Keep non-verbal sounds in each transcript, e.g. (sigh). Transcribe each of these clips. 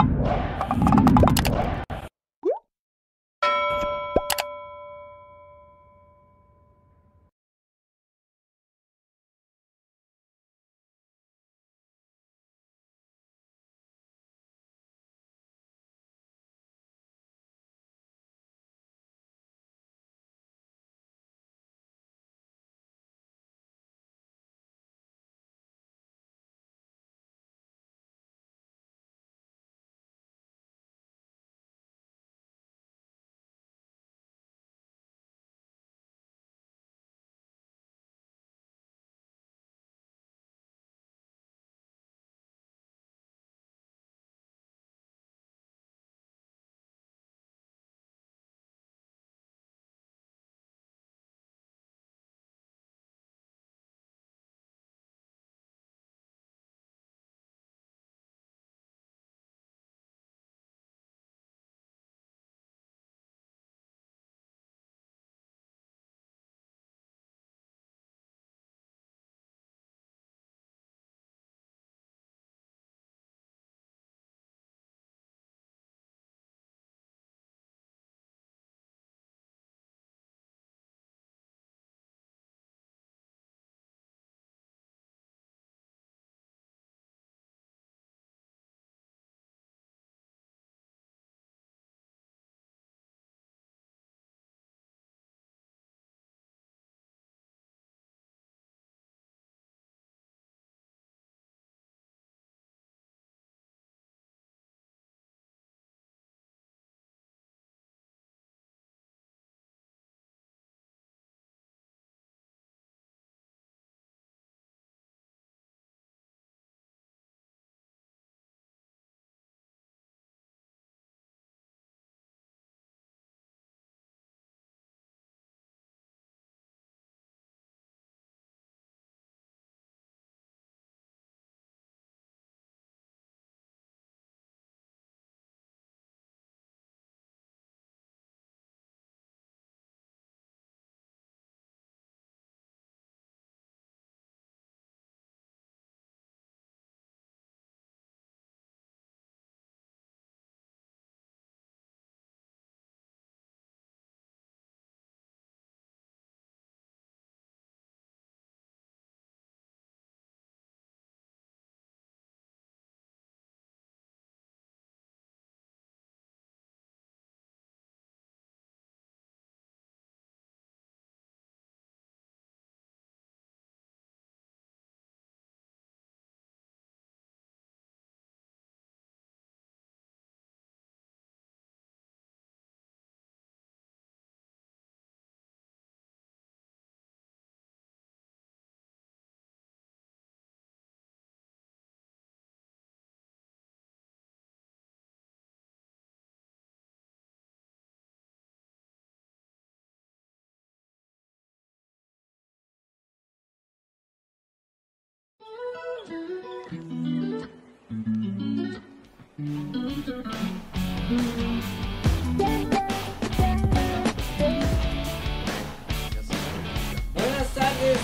you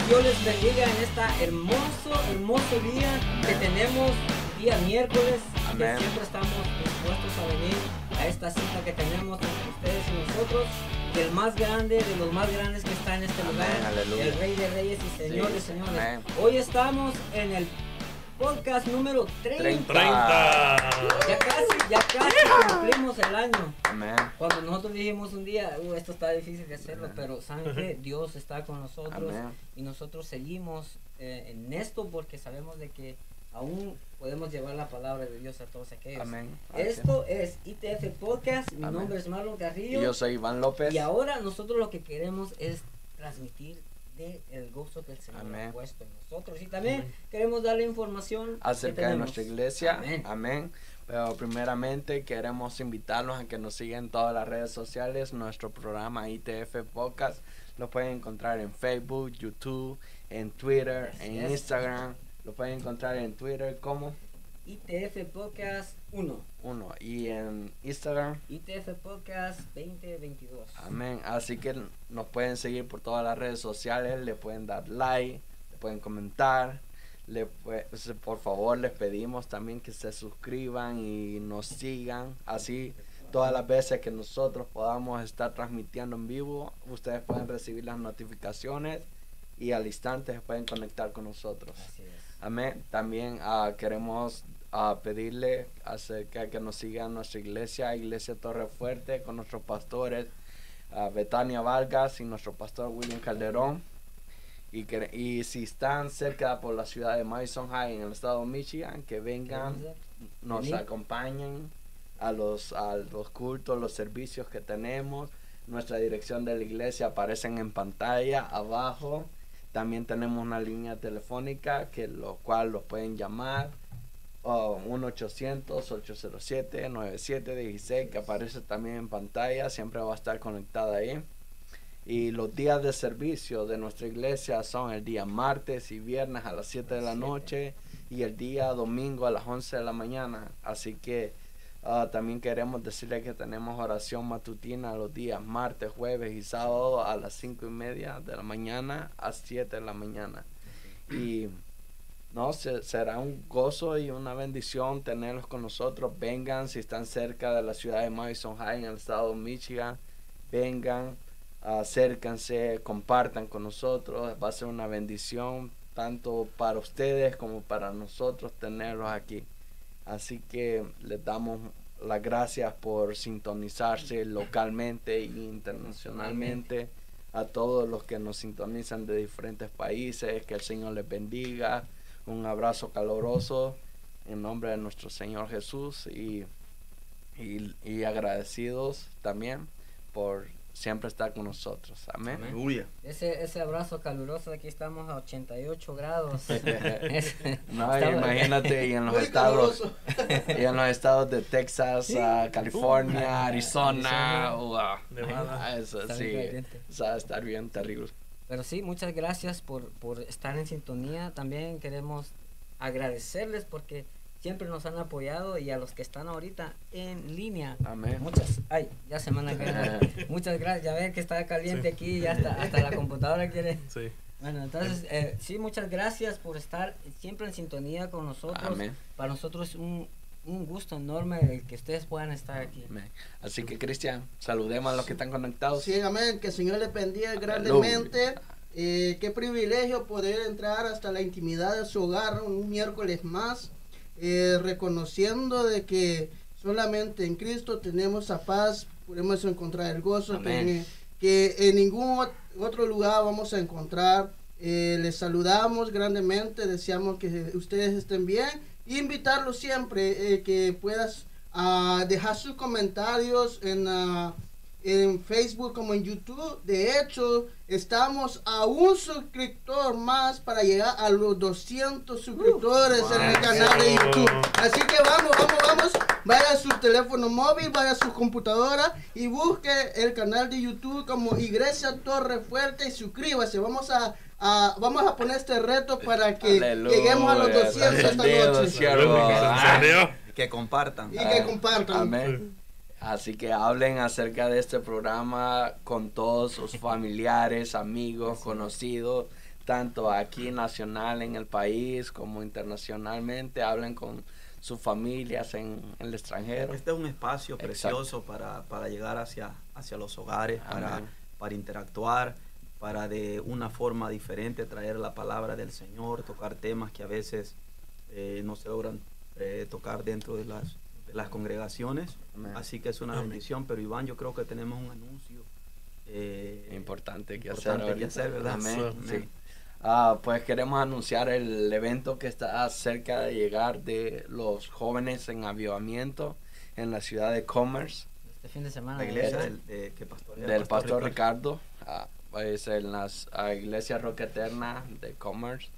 Dios les bendiga en esta hermoso, hermoso día que tenemos día miércoles, Amén. que siempre estamos dispuestos a venir a esta cita que tenemos entre ustedes y nosotros, que el más grande de los más grandes que está en este Amén, lugar, aleluya. el Rey de Reyes y Señor de Señores. amén. Hoy estamos en el podcast número 30. 30. 30. Ya casi, ya casi cumplimos el año. Amén. Cuando nosotros dijimos un día, "Uh, esto está difícil de hacerlo, pero ¿saben qué? Dios está con nosotros Amén. y nosotros seguimos eh, en esto porque sabemos de que aún podemos llevar la palabra de Dios a todos aquellos. Amén. Esto es ITF Podcast, mi Amén. nombre es Marlon Y Carrillo yo soy Iván López. y ahora nosotros lo que queremos es transmitir de el gozo que el Señor Amén. ha puesto en nosotros y también Amén. queremos darle información acerca de nuestra iglesia. Amén. Amén. Pero primeramente queremos invitarlos a que nos sigan en todas las redes sociales. Nuestro programa ITF Podcast lo pueden encontrar en Facebook, YouTube, en Twitter, Así en es. Instagram. Lo pueden encontrar en Twitter como ITF Podcast 1, uno y en Instagram. ITF Podcast 2022. Amén. Así que nos pueden seguir por todas las redes sociales, le pueden dar like, le pueden comentar, le, pues, por favor les pedimos también que se suscriban y nos sigan. Así todas las veces que nosotros podamos estar transmitiendo en vivo, ustedes pueden recibir las notificaciones y al instante se pueden conectar con nosotros. Amén. También ah, queremos ah, pedirle acerca que nos sigan nuestra iglesia, Iglesia Torre Fuerte, con nuestros pastores uh, Betania Vargas y nuestro pastor William Calderón. Y, que, y si están cerca por la ciudad de Madison High en el estado de Michigan, que vengan, nos acompañen a los, a los cultos, los servicios que tenemos. Nuestra dirección de la iglesia aparecen en pantalla abajo. También tenemos una línea telefónica que lo cual los pueden llamar. Uh, 1-800-807-9716 que aparece también en pantalla. Siempre va a estar conectada ahí. Y los días de servicio de nuestra iglesia son el día martes y viernes a las 7 de la noche y el día domingo a las 11 de la mañana. Así que uh, también queremos decirle que tenemos oración matutina los días martes, jueves y sábado a las 5 y media de la mañana a 7 de la mañana. Y no, será un gozo y una bendición tenerlos con nosotros. Vengan si están cerca de la ciudad de Madison High en el estado de Michigan. Vengan acércanse, compartan con nosotros, va a ser una bendición tanto para ustedes como para nosotros tenerlos aquí. Así que les damos las gracias por sintonizarse localmente e internacionalmente a todos los que nos sintonizan de diferentes países, que el Señor les bendiga. Un abrazo caloroso en nombre de nuestro Señor Jesús y, y, y agradecidos también por siempre está con nosotros. Amén. Ese, ese abrazo caluroso, aquí estamos a 88 grados. (laughs) no, imagínate, y en los estados, y en los estados de Texas, California, Arizona, Nevada. Eso sí, va a estar bien terrible. Pero sí, muchas gracias por, por estar en sintonía. También queremos agradecerles porque siempre nos han apoyado y a los que están ahorita en línea. Amén. Muchas, ay, ya se van a Muchas gracias. Ya ven que está caliente aquí, ya hasta, hasta la computadora quiere. Sí. Bueno, entonces, eh, sí, muchas gracias por estar siempre en sintonía con nosotros. Amén. Para nosotros es un, un gusto enorme el que ustedes puedan estar aquí. Amén. Así que, Cristian, saludemos a los que están conectados. Sí, amén. Que el Señor le bendiga grandemente. Eh, qué privilegio poder entrar hasta la intimidad de su hogar un miércoles más. Eh, reconociendo de que solamente en Cristo tenemos la paz, podemos encontrar el gozo que, en ningún otro lugar vamos a encontrar. Eh, les saludamos grandemente, deseamos que ustedes estén bien e invitarlos siempre eh, que puedas uh, dejar sus comentarios en... Uh, en Facebook como en YouTube. De hecho, estamos a un suscriptor más para llegar a los 200 suscriptores en el canal de YouTube. Así que vamos, vamos, vamos. Vaya a su teléfono móvil, vaya a su computadora y busque el canal de YouTube como Iglesia Torre Fuerte y suscríbase. Vamos a vamos a poner este reto para que lleguemos a los 200 esta noche. Que compartan. Y que compartan. Amén. Así que hablen acerca de este programa con todos sus (laughs) familiares, amigos, conocidos, tanto aquí nacional en el país como internacionalmente. Hablen con sus familias en, el extranjero. Este es un espacio precioso para, llegar hacia, hacia los hogares, para, para interactuar, para de una forma diferente traer la palabra del Señor, tocar temas que a veces eh, no se logran eh, tocar dentro de las las congregaciones. Así que es una bendición. Pero Iván, yo creo que tenemos un anuncio eh, importante que hacer. ¿verdad? Amén. Ah, pues queremos anunciar el evento que está cerca de llegar de los jóvenes en avivamiento en la ciudad de Commerce. Este fin de semana. La iglesia del, pastor, Ricardo. Ah, pues en la iglesia Roca Eterna de Commerce.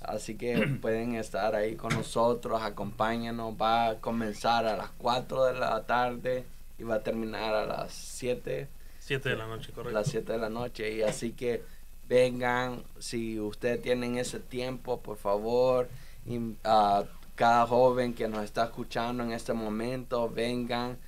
Así que (clears throat) pueden estar ahí con nosotros, acompáñanos. Va a comenzar a las 4 de la tarde y va a terminar a las 7. 7 de la noche, correcto. Las 7 de la noche. Y así que vengan, si ustedes tienen ese tiempo, por favor, a cada joven que nos está escuchando en este momento, vengan.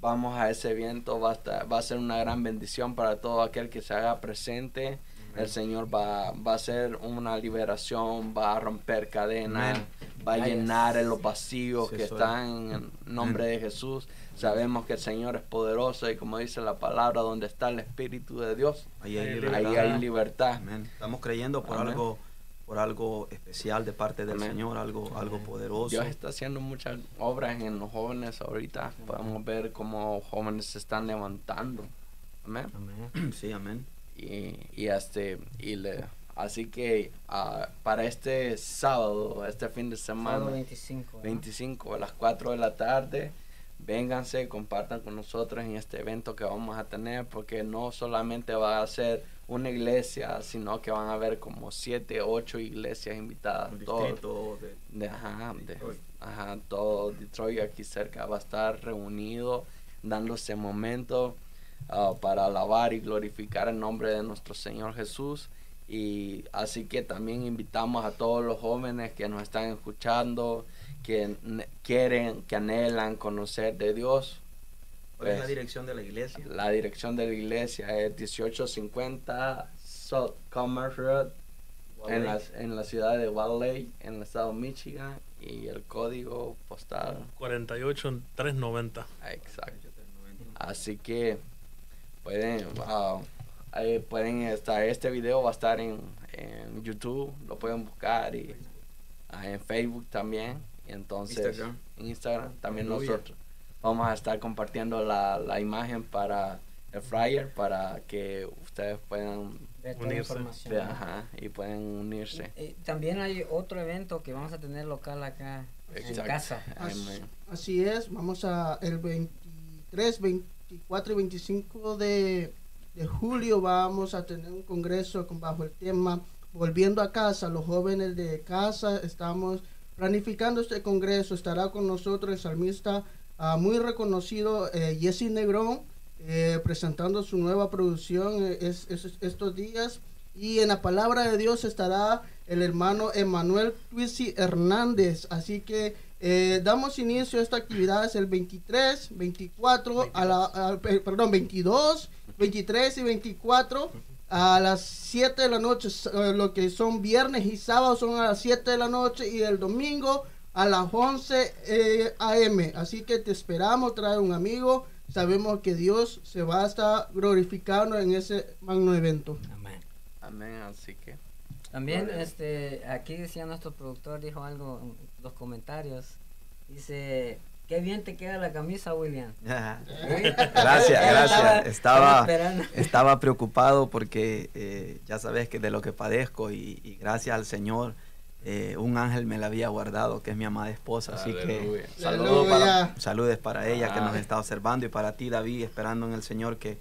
Vamos a ese evento, va a, va a ser una gran bendición para todo aquel que se haga presente El Señor va, va a hacer una liberación, va a romper cadenas, va a llenar los vacíos que están en el nombre de Jesús. Sabemos que el Señor es poderoso y como dice la palabra, donde está el Espíritu de Dios, ahí hay libertad. Estamos creyendo por algo por algo especial de parte del Señor, algo, algo poderoso. Dios está haciendo muchas obras en los jóvenes ahorita. Podemos ver cómo jóvenes se están levantando. Amén. Sí, amén. Y, y este, y le, así que uh, para este sábado, este fin de semana, 25, 25 a las 4 de la tarde, vénganse, compartan con nosotros en este evento que vamos a tener, porque no solamente va a ser una iglesia, sino que van a haber como siete, ocho iglesias invitadas. Todo, de, ajá, ajá, todo Detroit aquí cerca va a estar reunido, dándose momento uh, para alabar y glorificar el nombre de nuestro Señor Jesús. Y así que también invitamos a todos los jóvenes que nos están escuchando, que quieren, que anhelan conocer de Dios, ¿Cuál es la pues, dirección de la iglesia? La dirección de la iglesia es 1850 South Commerce Road en la, en la, ciudad de Wally, en el estado de Michigan, y el código postal 48390. Exacto. Así que pueden, pueden estar, este video va a estar en, en YouTube, lo pueden buscar y ah, en Facebook también. Y entonces, Instagram, Instagram también nosotros vamos a estar compartiendo la, la imagen para el flyer para que ustedes puedan unirse y pueden unirse. también hay otro evento que vamos a tener local acá en casa. Así, es, vamos a el 23, 24 y 25 de, de julio vamos a tener un congreso con, bajo el tema Volviendo a casa, los jóvenes de casa estamos planificando este congreso, estará con nosotros el salmista muy reconocido eh, Jesse Negrón eh, presentando su nueva producción eh, es, estos días. Y en la palabra de Dios estará el hermano Emanuel Twisi Hernández. Así que damos inicio a esta actividad es el 23, 24, a la, perdón, 22, 23 y 24 a las 7 de la noche. Lo que son viernes y sábados son a las 7 de la noche y el domingo a las 11 eh, a.m. Así que te esperamos, trae un amigo. Sabemos que Dios se va a estar glorificando en ese magno evento. Amén. Amén, así que. También, este, aquí decía nuestro productor, dijo algo los comentarios. Dice, Qué bien te queda la camisa, William. (laughs) gracias, gracias. Estaba, estaba, (laughs) preocupado porque ya eh, sabes que de lo que padezco y gracias al Señor eh, un ángel me la había guardado, que es mi amada esposa. Así que saludos para, saludes para ella que nos está observando y para ti, David, esperando en el Señor que,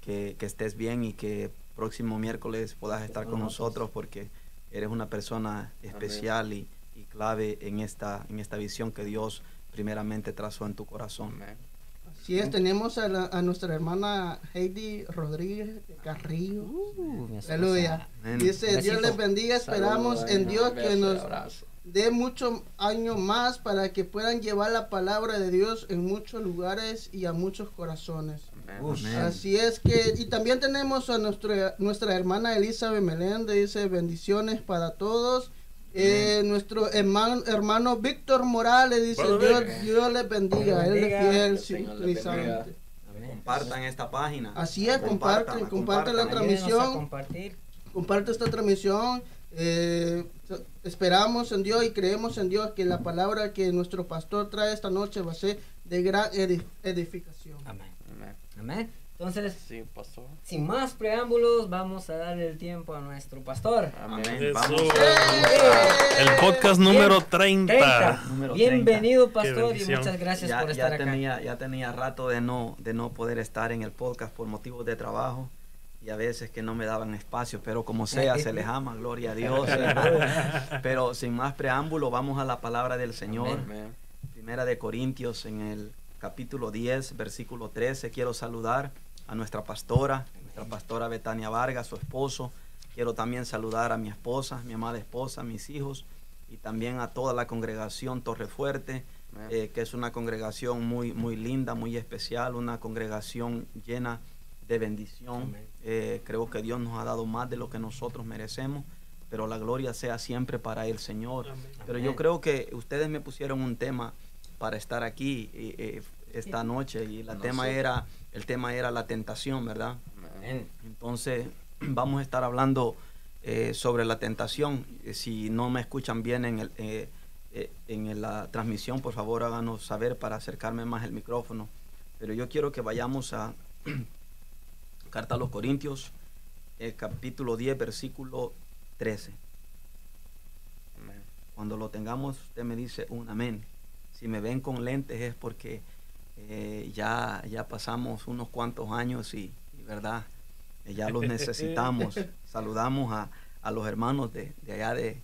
que, estés bien y que próximo miércoles puedas estar con nosotros porque eres una persona especial y, clave en esta, en esta visión que Dios primeramente trazó en tu corazón. Sí, tenemos a, nuestra hermana Heidi Rodríguez Carrillo. Uh, Aleluya. Dice, Dios les bendiga, esperamos en Dios que nos dé muchos años más para que puedan llevar la palabra de Dios en muchos lugares y a muchos corazones. Así es que, y también tenemos a nuestra, nuestra hermana Elizabeth Meléndez, dice bendiciones para todos. Eh, nuestro hermano, hermano Víctor Morales dice, Dios, Dios les bendiga, él es fiel, Compartan esta página. Así es, comparten, comparten, la transmisión. Comparte esta transmisión. Eh, esperamos en Dios y creemos en Dios que la palabra que nuestro pastor trae esta noche va a ser de gran edificación. Amén. Amén. Entonces, sin más preámbulos, vamos a darle el tiempo a nuestro pastor. Amén. Vamos. El podcast número 30. Bienvenido, pastor, y muchas gracias por estar ya tenía, Ya tenía rato de no, de no poder estar en el podcast por motivos de trabajo y a veces que no me daban espacio, pero como sea, se les ama, gloria a Dios. (laughs) pero sin más preámbulo, vamos a la palabra del Señor. Primera de Corintios en el capítulo 10, versículo 13. Quiero saludar a nuestra pastora, nuestra pastora Betania Vargas, su esposo. Quiero también saludar a mi esposa, mi amada esposa, mis hijos y también a toda la congregación Torre Fuerte, eh, que es una congregación muy, muy linda, muy especial, una congregación llena de bendición. Eh, creo que Dios nos ha dado más de lo que nosotros merecemos, pero la gloria sea siempre para el Señor. Pero yo creo que ustedes me pusieron un tema para estar aquí eh, esta noche y la tema era, el tema era la tentación, ¿verdad? Entonces (clears throat) vamos a estar hablando eh, sobre la tentación. Si no me escuchan bien en, el, en la transmisión, por favor háganos saber para acercarme más el micrófono. Pero yo quiero que vayamos a (clears throat) Carta a los Corintios, el capítulo 10, versículo 13. Cuando lo tengamos, usted me dice un amén. Si me ven con lentes es porque eh, ya, ya pasamos unos cuantos años y, verdad, ya los (laughs) necesitamos. Saludamos a, los hermanos de, allá de,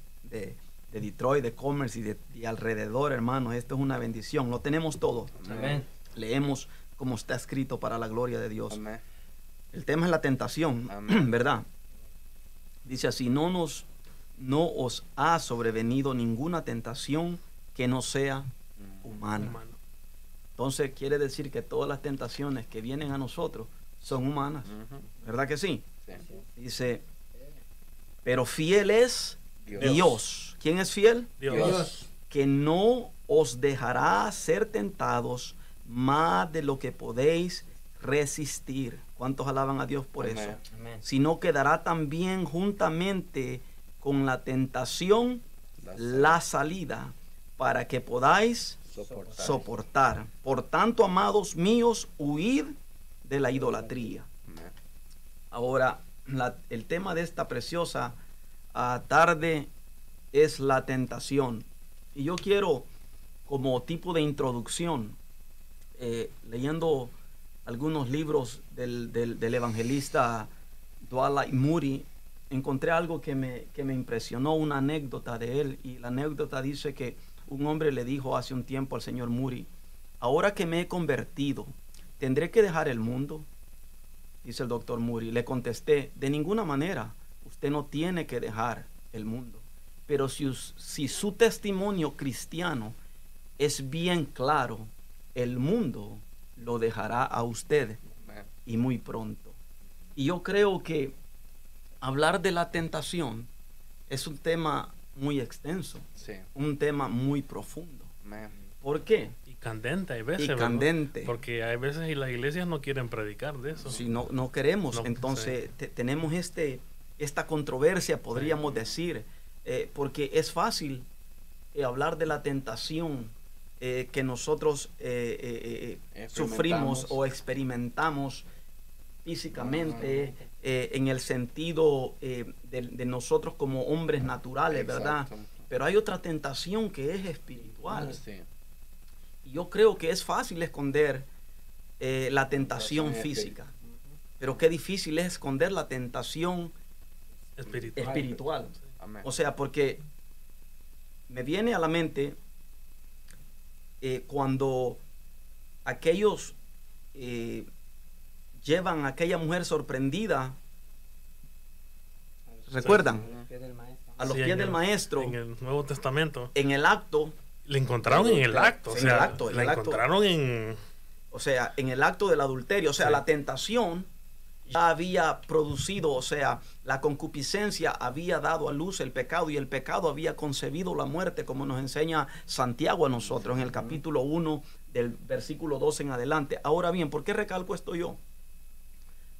Detroit, de Commerce y de alrededor, hermanos. Esto es una bendición. Lo tenemos todo. Leemos como está escrito para la gloria de Dios. Amén. El tema es la tentación, (clears throat) ¿verdad? Dice así, no nos no os ha sobrevenido ninguna tentación que no sea mm. humana. Entonces quiere decir que todas las tentaciones que vienen a nosotros son humanas. ¿Verdad que sí? Dice, pero fiel es Dios. ¿Quién es fiel? Dios. Que no os dejará ser tentados más de lo que podéis resistir. ¿Cuántos alaban a Dios por eso? Sino quedará también juntamente con la tentación la salida para que podáis soportar. Por tanto, amados míos, huid de la idolatría. Ahora, el tema de esta preciosa ah, tarde es la tentación. Y yo quiero, como tipo de introducción, eh, leyendo algunos libros del, del, evangelista Dwight Moody, encontré algo que me, que me impresionó, una anécdota de él. Y la anécdota dice que un hombre le dijo hace un tiempo al señor Moody, ahora que me he convertido, ¿tendré que dejar el mundo? Dice el doctor Moody. Le contesté, de ninguna manera, usted no tiene que dejar el mundo. Pero si, si su testimonio cristiano es bien claro, el mundo lo dejará a usted y muy pronto. Y yo creo que hablar de la tentación es un tema muy extenso, un tema muy profundo. ¿Por qué? Y candente, hay veces. Y candente. Porque hay veces y las iglesias no quieren predicar de eso. Si no, no queremos, entonces tenemos este, esta controversia, podríamos decir, eh, porque es fácil eh, hablar de la tentación eh, que nosotros eh, eh, sufrimos o experimentamos físicamente, en el sentido de, nosotros como hombres naturales, ¿verdad? Pero hay otra tentación que es espiritual. Y yo creo que es fácil esconder la tentación física, pero qué difícil es esconder la tentación espiritual. O sea, porque me viene a la mente eh, cuando aquellos eh, llevan a aquella mujer sorprendida, ¿recuerdan? A los pies del maestro. En el Nuevo Testamento. En el acto. Le encontraron en el acto. En el acto. Le encontraron en... O sea, en el acto del adulterio. O sea, la tentación ya había producido, o sea, la concupiscencia había dado a luz el pecado y el pecado había concebido la muerte, como nos enseña Santiago a nosotros en el capítulo 1 del versículo 2 en adelante. Ahora bien, ¿por qué recalco esto yo?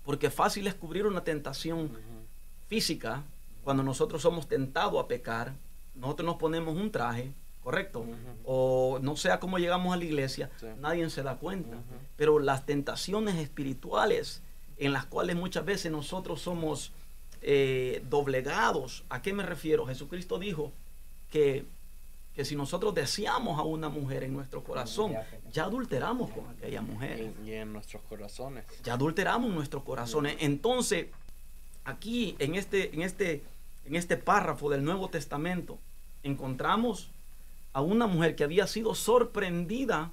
Porque fácil es cubrir una tentación física cuando nosotros somos tentados a pecar. Nosotros nos ponemos un traje, ¿correcto? O no sea cómo llegamos a la iglesia, nadie se da cuenta. Pero las tentaciones espirituales, en las cuales muchas veces nosotros somos eh, doblegados. ¿A qué me refiero? Jesucristo dijo que, que, si nosotros deseamos a una mujer en nuestro corazón, ya adulteramos con aquella mujer. Y en nuestros corazones. Ya adulteramos nuestros corazones. Entonces, aquí en este, en este, en este párrafo del Nuevo Testamento, encontramos a una mujer que había sido sorprendida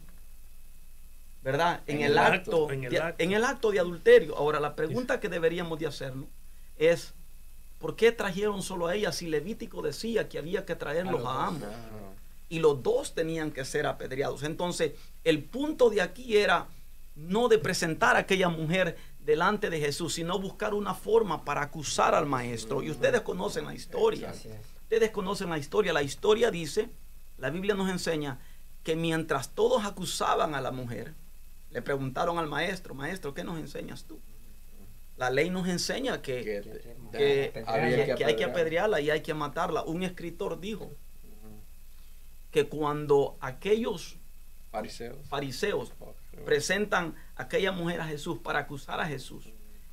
¿verdad? En, el, acto, en, el acto. de adulterio. Ahora, la pregunta que deberíamos de hacernos es, ¿por qué trajeron solo a ella si Levítico decía que había que traerlos a, ambos? Y los dos tenían que ser apedreados. Entonces, el punto de aquí era no de presentar a aquella mujer delante de Jesús, sino buscar una forma para acusar al maestro. Y ustedes conocen la historia. Ustedes conocen la historia. La historia dice, la Biblia nos enseña que mientras todos acusaban a la mujer, le preguntaron al maestro, maestro, ¿qué nos enseñas tú? La ley nos enseña que, hay que apedrearla y hay que matarla. Un escritor dijo que cuando aquellos fariseos, presentan a aquella mujer a Jesús para acusar a Jesús,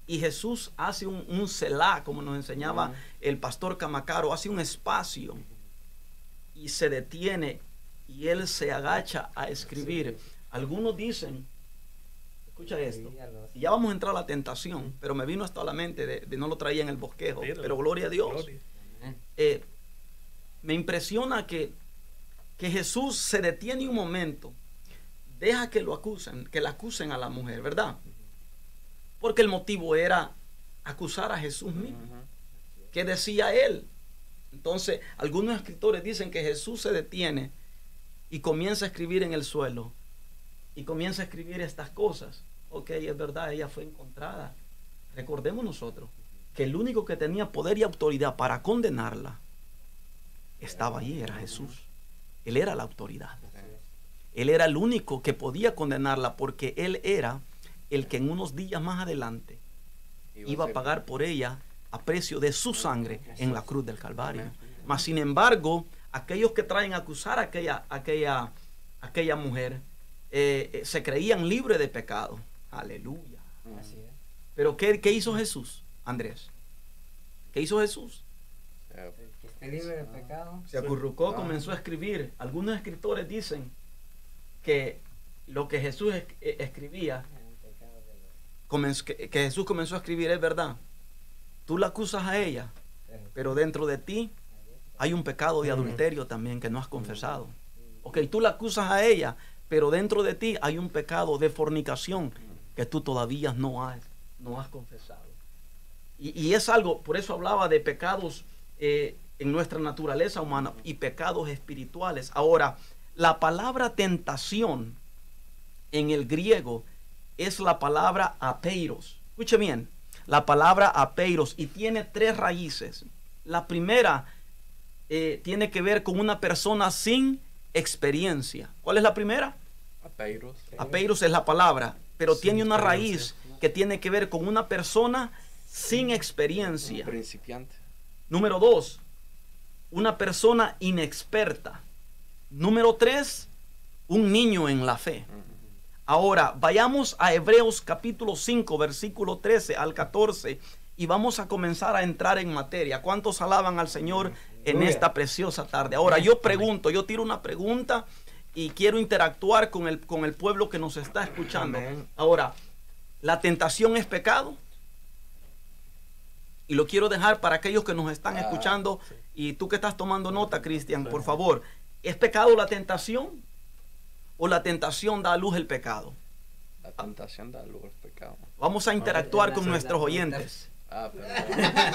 y Jesús hace un, un celá, como nos enseñaba el pastor Camacaro, hace un espacio y se detiene y él se agacha a escribir. Algunos dicen, escucha esto, y ya vamos a entrar a la tentación, pero me vino hasta la mente de, no lo traía en el bosquejo, pero gloria a Dios. Eh, me impresiona que, que Jesús se detiene un momento, deja que lo acusen, que la acusen a la mujer, ¿verdad? Porque el motivo era acusar a Jesús mismo. ¿Qué decía él? Entonces, algunos escritores dicen que Jesús se detiene y comienza a escribir en el suelo. Y comienza a escribir estas cosas. Ok, es verdad, ella fue encontrada. Recordemos nosotros que el único que tenía poder y autoridad para condenarla estaba allí, era Jesús. Él era la autoridad. Él era el único que podía condenarla porque él era el que en unos días más adelante iba a pagar por ella a precio de su sangre en la cruz del Calvario. Mas sin embargo, aquellos que traen a acusar a aquella, aquella, aquella mujer eh, eh, se creían libres de pecado. Aleluya. Pero ¿qué, ¿qué, hizo Jesús, Andrés? ¿Qué hizo Jesús? Libre de pecado. Se acurrucó, ah. comenzó a escribir. Algunos escritores dicen que lo que Jesús eh, escribía, que Jesús comenzó a escribir es verdad. Tú la acusas a ella, pero dentro de ti hay un pecado de adulterio también que no has confesado. Ok, tú la acusas a ella, pero dentro de ti hay un pecado de fornicación que tú todavía no has, no has confesado. Y, es algo, por eso hablaba de pecados eh, en nuestra naturaleza humana y pecados espirituales. Ahora, la palabra tentación en el griego es la palabra apeiros. Escuche bien, la palabra apeiros y tiene tres raíces. La primera eh, tiene que ver con una persona sin experiencia. ¿Cuál es la primera? Apeiros. Apeiros es la palabra, pero tiene una raíz que tiene que ver con una persona sin experiencia. principiante. Número dos, una persona inexperta. Número tres, un niño en la fe. Ahora, vayamos a Hebreos capítulo 5, versículo 13 al 14 y vamos a comenzar a entrar en materia. ¿Cuántos alaban al Señor en esta preciosa tarde? Ahora, yo pregunto, yo tiro una pregunta y quiero interactuar con el, con el pueblo que nos está escuchando. Ahora, ¿la tentación es pecado? Y lo quiero dejar para aquellos que nos están ah, escuchando y tú que estás tomando nota, Cristian, por favor. ¿Es pecado la tentación? o la tentación da a luz el pecado? La tentación da a luz el pecado. Vamos a interactuar con nuestros oyentes. Ah,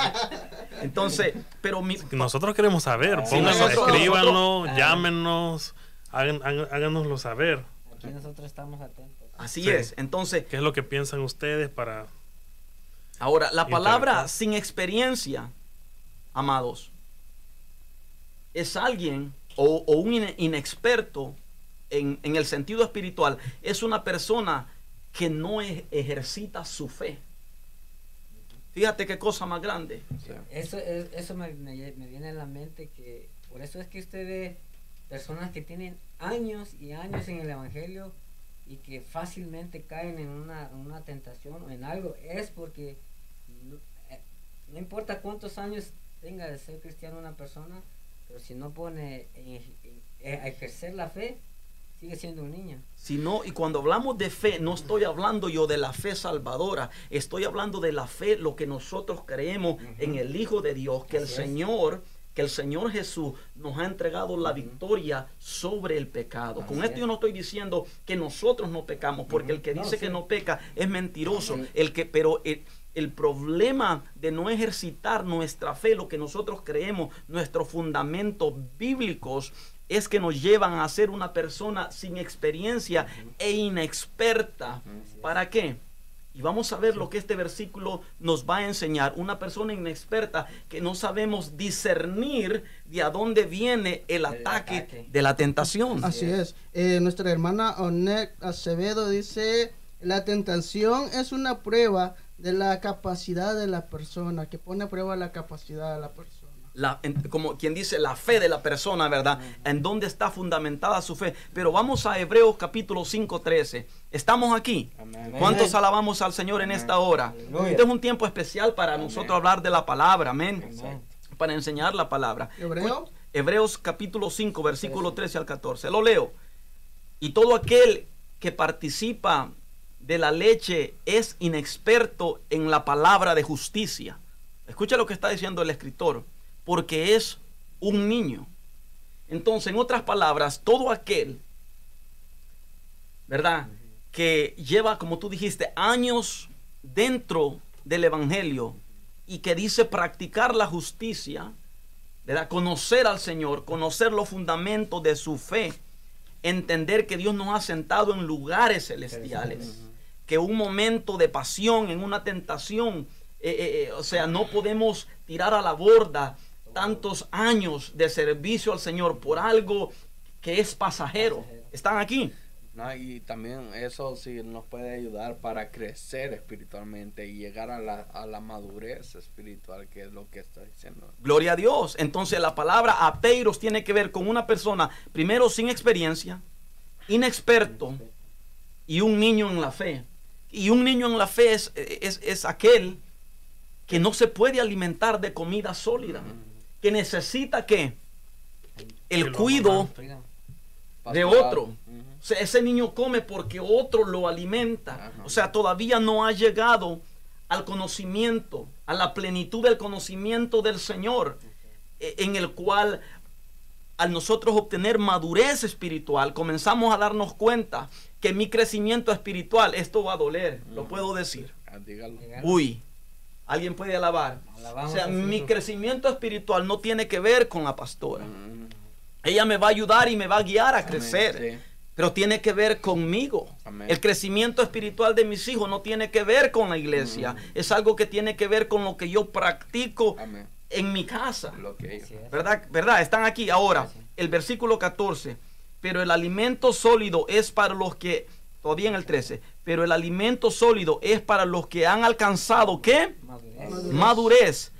(laughs) Entonces, pero nosotros queremos saber, escríbanos, llámenos, háganoslo saber. Aquí nosotros estamos atentos. Así es, entonces. ¿Qué es lo que piensan ustedes para... Ahora, la palabra sin experiencia, amados, es alguien o, o un inexperto en, el sentido espiritual, es una persona que no ejercita su fe. Fíjate qué cosa más grande. Eso, eso me, viene a la mente que por eso es que usted ve personas que tienen años y años en el Evangelio y que fácilmente caen en una, tentación o en algo, es porque no, eh, no, importa cuántos años tenga de ser cristiano una persona, pero si no pone a ejercer la fe, sigue siendo un niño. Si no, y cuando hablamos de fe, no estoy hablando yo de la fe salvadora, estoy hablando de la fe, lo que nosotros creemos en el Hijo de Dios, que el Señor, que el Señor Jesús nos ha entregado la victoria sobre el pecado. Con esto yo no estoy diciendo que nosotros no pecamos, porque el que dice que no peca es mentiroso. El que, pero el, el problema de no ejercitar nuestra fe, lo que nosotros creemos, nuestros fundamentos bíblicos, es que nos llevan a ser una persona sin experiencia e inexperta. ¿Para qué? Y vamos a ver lo que este versículo nos va a enseñar. Una persona inexperta que no sabemos discernir de a dónde viene el, ataque, de la tentación. Así es. Eh, nuestra hermana Onek Acevedo dice, la tentación es una prueba de la capacidad de la persona, que pone a prueba la capacidad de la persona como quien dice, la fe de la persona, ¿verdad? En dónde está fundamentada su fe. Pero vamos a Hebreos capítulo 5, 13. Estamos aquí. ¿Cuántos alabamos al Señor en esta hora? Este es un tiempo especial para nosotros hablar de la palabra, amén. Para enseñar la palabra. ¿Hebreos? Hebreos capítulo 5, versículo 13 al 14. Lo leo. Y todo aquel que participa de la leche es inexperto en la palabra de justicia. Escucha lo que está diciendo el escritor porque es un niño. Entonces, en otras palabras, todo aquel, ¿verdad? Que lleva, como tú dijiste, años dentro del Evangelio y que dice practicar la justicia, ¿verdad? Conocer al Señor, conocer los fundamentos de su fe, entender que Dios nos ha sentado en lugares celestiales, que un momento de pasión, en una tentación, eh, eh, eh, o sea, no podemos tirar a la borda tantos años de servicio al Señor por algo que es pasajero. ¿Están aquí? Y también eso sí nos puede ayudar para crecer espiritualmente y llegar a la, a la madurez espiritual, que es lo que está diciendo. Gloria a Dios. Entonces la palabra apeiros tiene que ver con una persona, primero sin experiencia, inexperto y un niño en la fe. Y un niño en la fe es, es, aquel que no se puede alimentar de comida sólida que necesita que el cuido de otro. O sea, ese niño come porque otro lo alimenta. O sea, todavía no ha llegado al conocimiento, a la plenitud del conocimiento del Señor, e, en el cual al nosotros obtener madurez espiritual, comenzamos a darnos cuenta que mi crecimiento espiritual, esto va a doler, lo puedo decir. Ah, Uy, Alguien puede alabar. o sea, mi crecimiento espiritual no tiene que ver con la pastora. Mm. Ella me va a ayudar y me va a guiar a crecer. Pero tiene que ver conmigo. El crecimiento espiritual de mis hijos no tiene que ver con la iglesia. Mm. Es algo que tiene que ver con lo que yo practico en mi casa. ¿Verdad? ¿Verdad? Están aquí. Ahora, el versículo 14. Pero el alimento sólido es para los que todavía en el 13, pero el alimento sólido es para los que han alcanzado ¿qué? Madurez.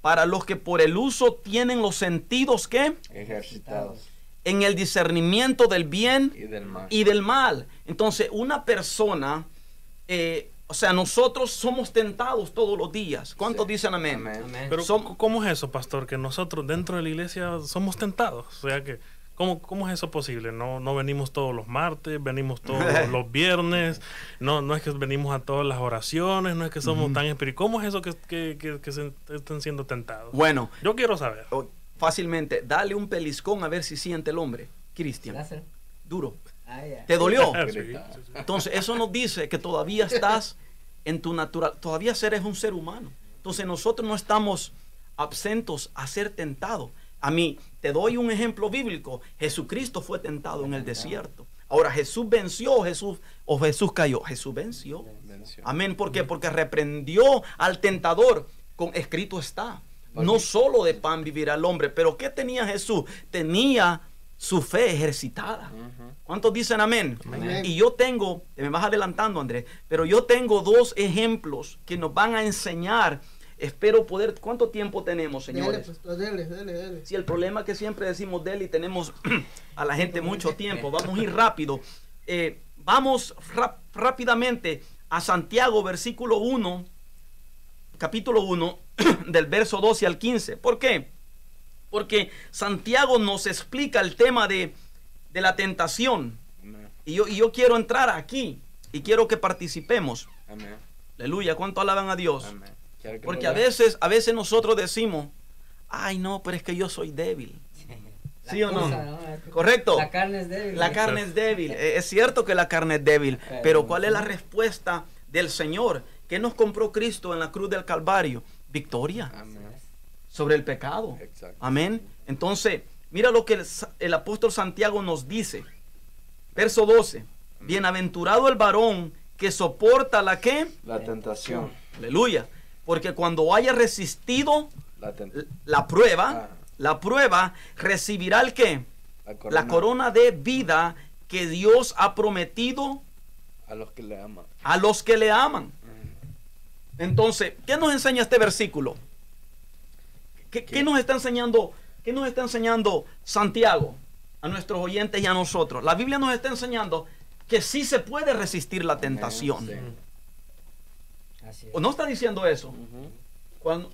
Para los que por el uso tienen los sentidos ¿qué? Ejercitados. En el discernimiento del bien y del mal. Entonces, una persona, eh, o sea, nosotros somos tentados todos los días. ¿Cuántos dicen amén? Pero, ¿cómo es eso, pastor? Que nosotros dentro de la iglesia somos tentados. O sea que ¿Cómo, ¿Cómo, es eso posible? No, no venimos todos los martes, venimos todos (laughs) los viernes, no, no es que venimos a todas las oraciones, no es que somos tan espirituales. ¿Cómo es eso que, que, que, se están siendo tentados? Bueno, yo quiero saber. Fácilmente, dale un peliscón a ver si siente el hombre, Cristian. Duro. Ah, ¿Te dolió? (laughs) Entonces, eso nos dice que todavía estás en tu natural, todavía eres un ser humano. Entonces, nosotros no estamos absentos a ser tentados a mí, te doy un ejemplo bíblico. Jesucristo fue tentado en el desierto. Ahora, Jesús venció Jesús o Jesús cayó. Jesús venció. Amén. ¿Por qué? Porque reprendió al tentador. Con escrito está. No solo de pan vivirá el hombre. Pero ¿qué tenía Jesús? Tenía su fe ejercitada. ¿Cuántos dicen amén? amén? Y yo tengo, me vas adelantando Andrés, pero yo tengo dos ejemplos que nos van a enseñar Espero poder. ¿Cuánto tiempo tenemos, señores? Dele, dele, dele, Si el problema es que siempre decimos dele y tenemos (clears throat) a la gente mucho tiempo, vamos a ir rápido. Eh, vamos rápidamente a Santiago, versículo 1, capítulo 1, (clears throat) del verso 12 al 15. ¿Por qué? Porque Santiago nos explica el tema de, de la tentación. Y yo, y yo, quiero entrar aquí y quiero que participemos. Aleluya, ¿cuánto alaban a Dios? Amén. Porque a veces, a veces nosotros decimos, ay no, pero es que yo soy débil. (laughs) ¿Sí o no? Correcto. La carne es débil. La carne es débil. Eh, es cierto que la carne es débil, pero ¿cuál es la respuesta del Señor? ¿Qué nos compró Cristo en la cruz del Calvario? Victoria sobre el pecado. Amén. Entonces, mira lo que el, apóstol Santiago nos dice. Verso 12. Bienaventurado el varón que soporta la qué? La tentación. Aleluya. Porque cuando haya resistido la prueba, Ah. la prueba recibirá el qué? la corona La corona de vida que Dios ha prometido a los que le aman. a los que le aman. Entonces, ¿qué nos enseña este versículo? ¿Qué, qué nos está enseñando? ¿Qué nos está enseñando Santiago a nuestros oyentes y a nosotros? La Biblia nos está enseñando que sí se puede resistir la tentación. Sí. Así es. ¿O no está diciendo eso? Cuando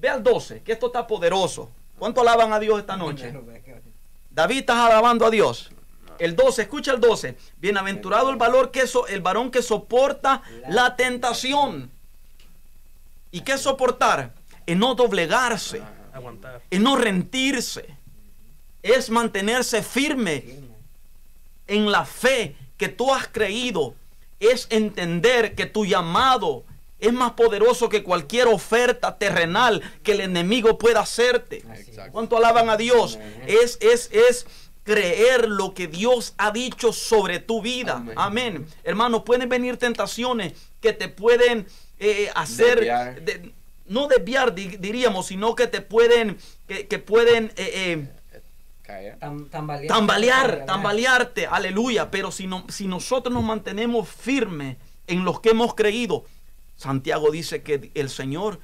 ve al 12, que esto está poderoso. ¿Cuánto alaban a Dios esta noche? David estás alabando a Dios. El 12, escucha el 12. Bienaventurado el valor que so- el varón que soporta la tentación. ¿Y qué es soportar? En no doblegarse, en no rendirse. Es mantenerse firme en la fe que tú has creído. Es entender que tu llamado es más poderoso que cualquier oferta terrenal que el enemigo pueda hacerte. ¿Cuánto alaban a Dios? Es, es, es creer lo que Dios ha dicho sobre tu vida. Amén. Amén. Hermano, pueden venir tentaciones que te pueden eh, hacer, Desviar. de- no desviar, di- diríamos, sino que te pueden, que, que pueden eh, eh. Tam- tambalear. tambalear, tambalearte, aleluya. Pero si, no, si nosotros nos mantenemos firmes en los que hemos creído, Santiago dice que el Señor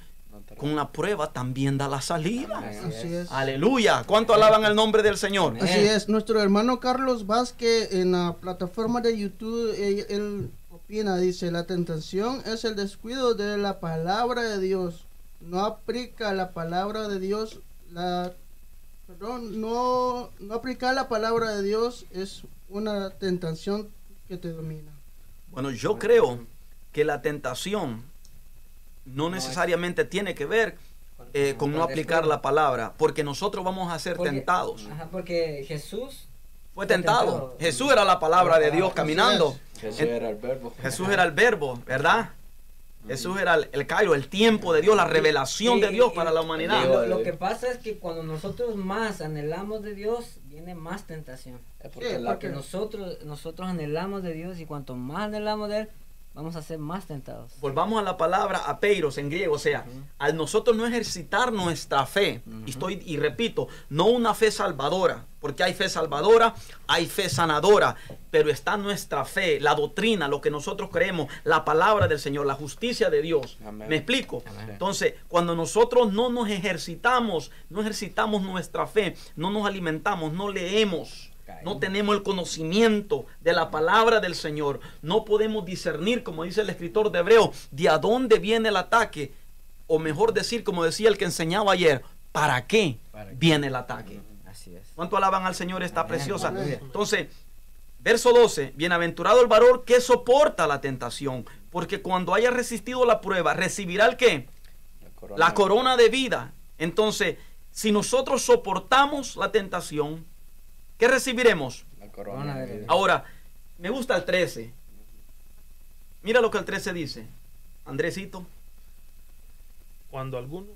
con la prueba también da la salida. Así es. Aleluya. ¿Cuánto alaban el nombre del Señor? Así es, nuestro hermano Carlos Vázquez en la plataforma de YouTube, él, él opina, dice, la tentación es el descuido de la palabra de Dios. No aplica la palabra de Dios, la, perdón, no, no aplicar la palabra de Dios es una tentación que te domina. Bueno, yo creo que la tentación no necesariamente tiene que ver eh, con no aplicar la palabra, porque nosotros vamos a ser Porque- tentados. Ajá, porque Jesús Fue tentado. tentado. Jesús era la palabra de Dios caminando. Jesús era el verbo. Jesús era el verbo, ¿verdad? Jesús era el, el Cairo, el tiempo de Dios, la revelación de Dios y- para la humanidad. Lo, lo que pasa es que cuando nosotros más anhelamos de Dios, viene más tentación. Es porque Sí, Porque nosotros, nosotros anhelamos de Dios y cuanto más anhelamos de Él, vamos a ser más tentados. Volvamos a la palabra apeiros en griego, o sea, al nosotros no ejercitar nuestra fe, y estoy y repito, no una fe salvadora, porque hay fe salvadora, hay fe sanadora, pero está nuestra fe, la doctrina, lo que nosotros creemos, la palabra del Señor, la justicia de Dios. Amén. ¿Me explico? Amén. Entonces, cuando nosotros no nos ejercitamos, no ejercitamos nuestra fe, no nos alimentamos, no leemos, no tenemos el conocimiento de la palabra del Señor, no podemos discernir, como dice el escritor de Hebreo, de a dónde viene el ataque, o mejor decir, como decía el que enseñaba ayer, ¿para qué ¿Para qué? viene el ataque? Así es. ¿Cuánto alaban al Señor esta Amén. preciosa? Entonces, verso 12, bienaventurado el varón que soporta la tentación, porque cuando haya resistido la prueba, recibirá el qué? la corona. La corona de vida. Entonces, si nosotros soportamos la tentación, ¿qué recibiremos? La corona de. Ahora, me gusta el 13. Mira lo que el 13 dice. Andresito. Cuando alguno,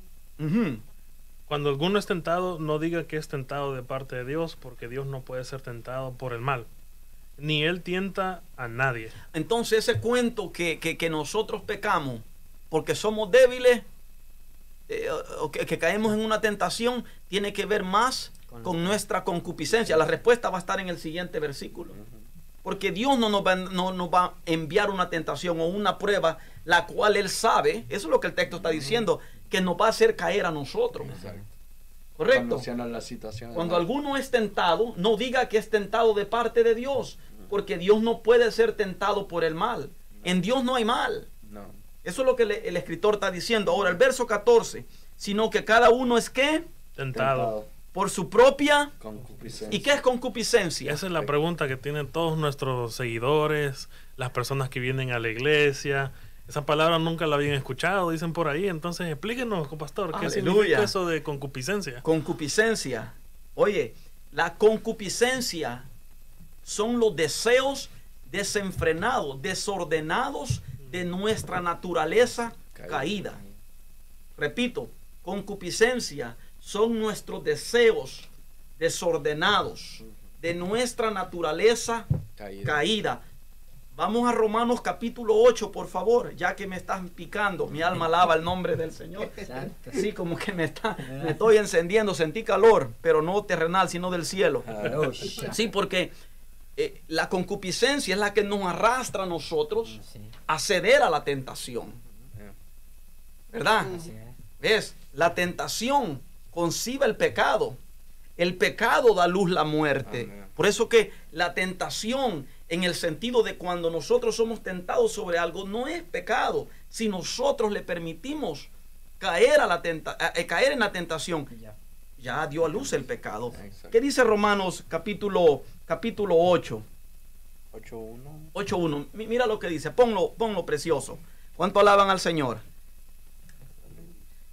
cuando alguno es tentado, no diga que es tentado de parte de Dios, porque Dios no puede ser tentado por el mal. Ni Él tienta a nadie. Entonces ese cuento que, que- que nosotros pecamos porque somos débiles, eh, o que, que caemos en una tentación, tiene que ver más Con- con nuestra concupiscencia. La respuesta va a estar en el siguiente versículo. Porque Dios no nos, va, no nos va a enviar una tentación o una prueba, la cual Él sabe, eso es lo que el texto está diciendo, que nos va a hacer caer a nosotros. Exacto. ¿Correcto? Conociendo la situación. Cuando ¿no? alguno es tentado, no diga que es tentado de parte de Dios, porque Dios no puede ser tentado por el mal. En Dios no hay mal. No. Eso es lo que le- el escritor está diciendo. Ahora, el verso 14, sino que cada uno es que Tentado. Por su propia... Concupiscencia. ¿Y qué es concupiscencia? Esa es la pregunta que tienen todos nuestros seguidores, las personas que vienen a la iglesia. Esa palabra nunca la habían escuchado, dicen por ahí. Entonces explíquenos, pastor, ¿qué Aleluya. significa eso de concupiscencia? Concupiscencia. Oye, la concupiscencia son los deseos desenfrenados, desordenados de nuestra naturaleza caída. Repito, concupiscencia son nuestros deseos desordenados de nuestra naturaleza Caída. caída. Vamos a Romanos capítulo 8, por favor, ya que me estás picando. Mi alma alaba el nombre del Señor. Sí, como que me, está, me estoy encendiendo, sentí calor, pero no terrenal, sino del cielo. Sí, porque eh, la concupiscencia es la que nos arrastra a nosotros a ceder a la tentación. ¿Verdad? ¿Ves? La tentación concibe el pecado. El pecado da luz la muerte. Por eso que la tentación en el sentido de cuando nosotros somos tentados sobre algo, no es pecado. Si nosotros le permitimos caer, a la tenta eh, caer en la tentación, ya. dio a luz el pecado. ¿Qué dice Romanos capítulo, capítulo 8? 8.1. 8.1. Mira lo que dice, ponlo, ponlo precioso. ¿Cuánto alaban al Señor?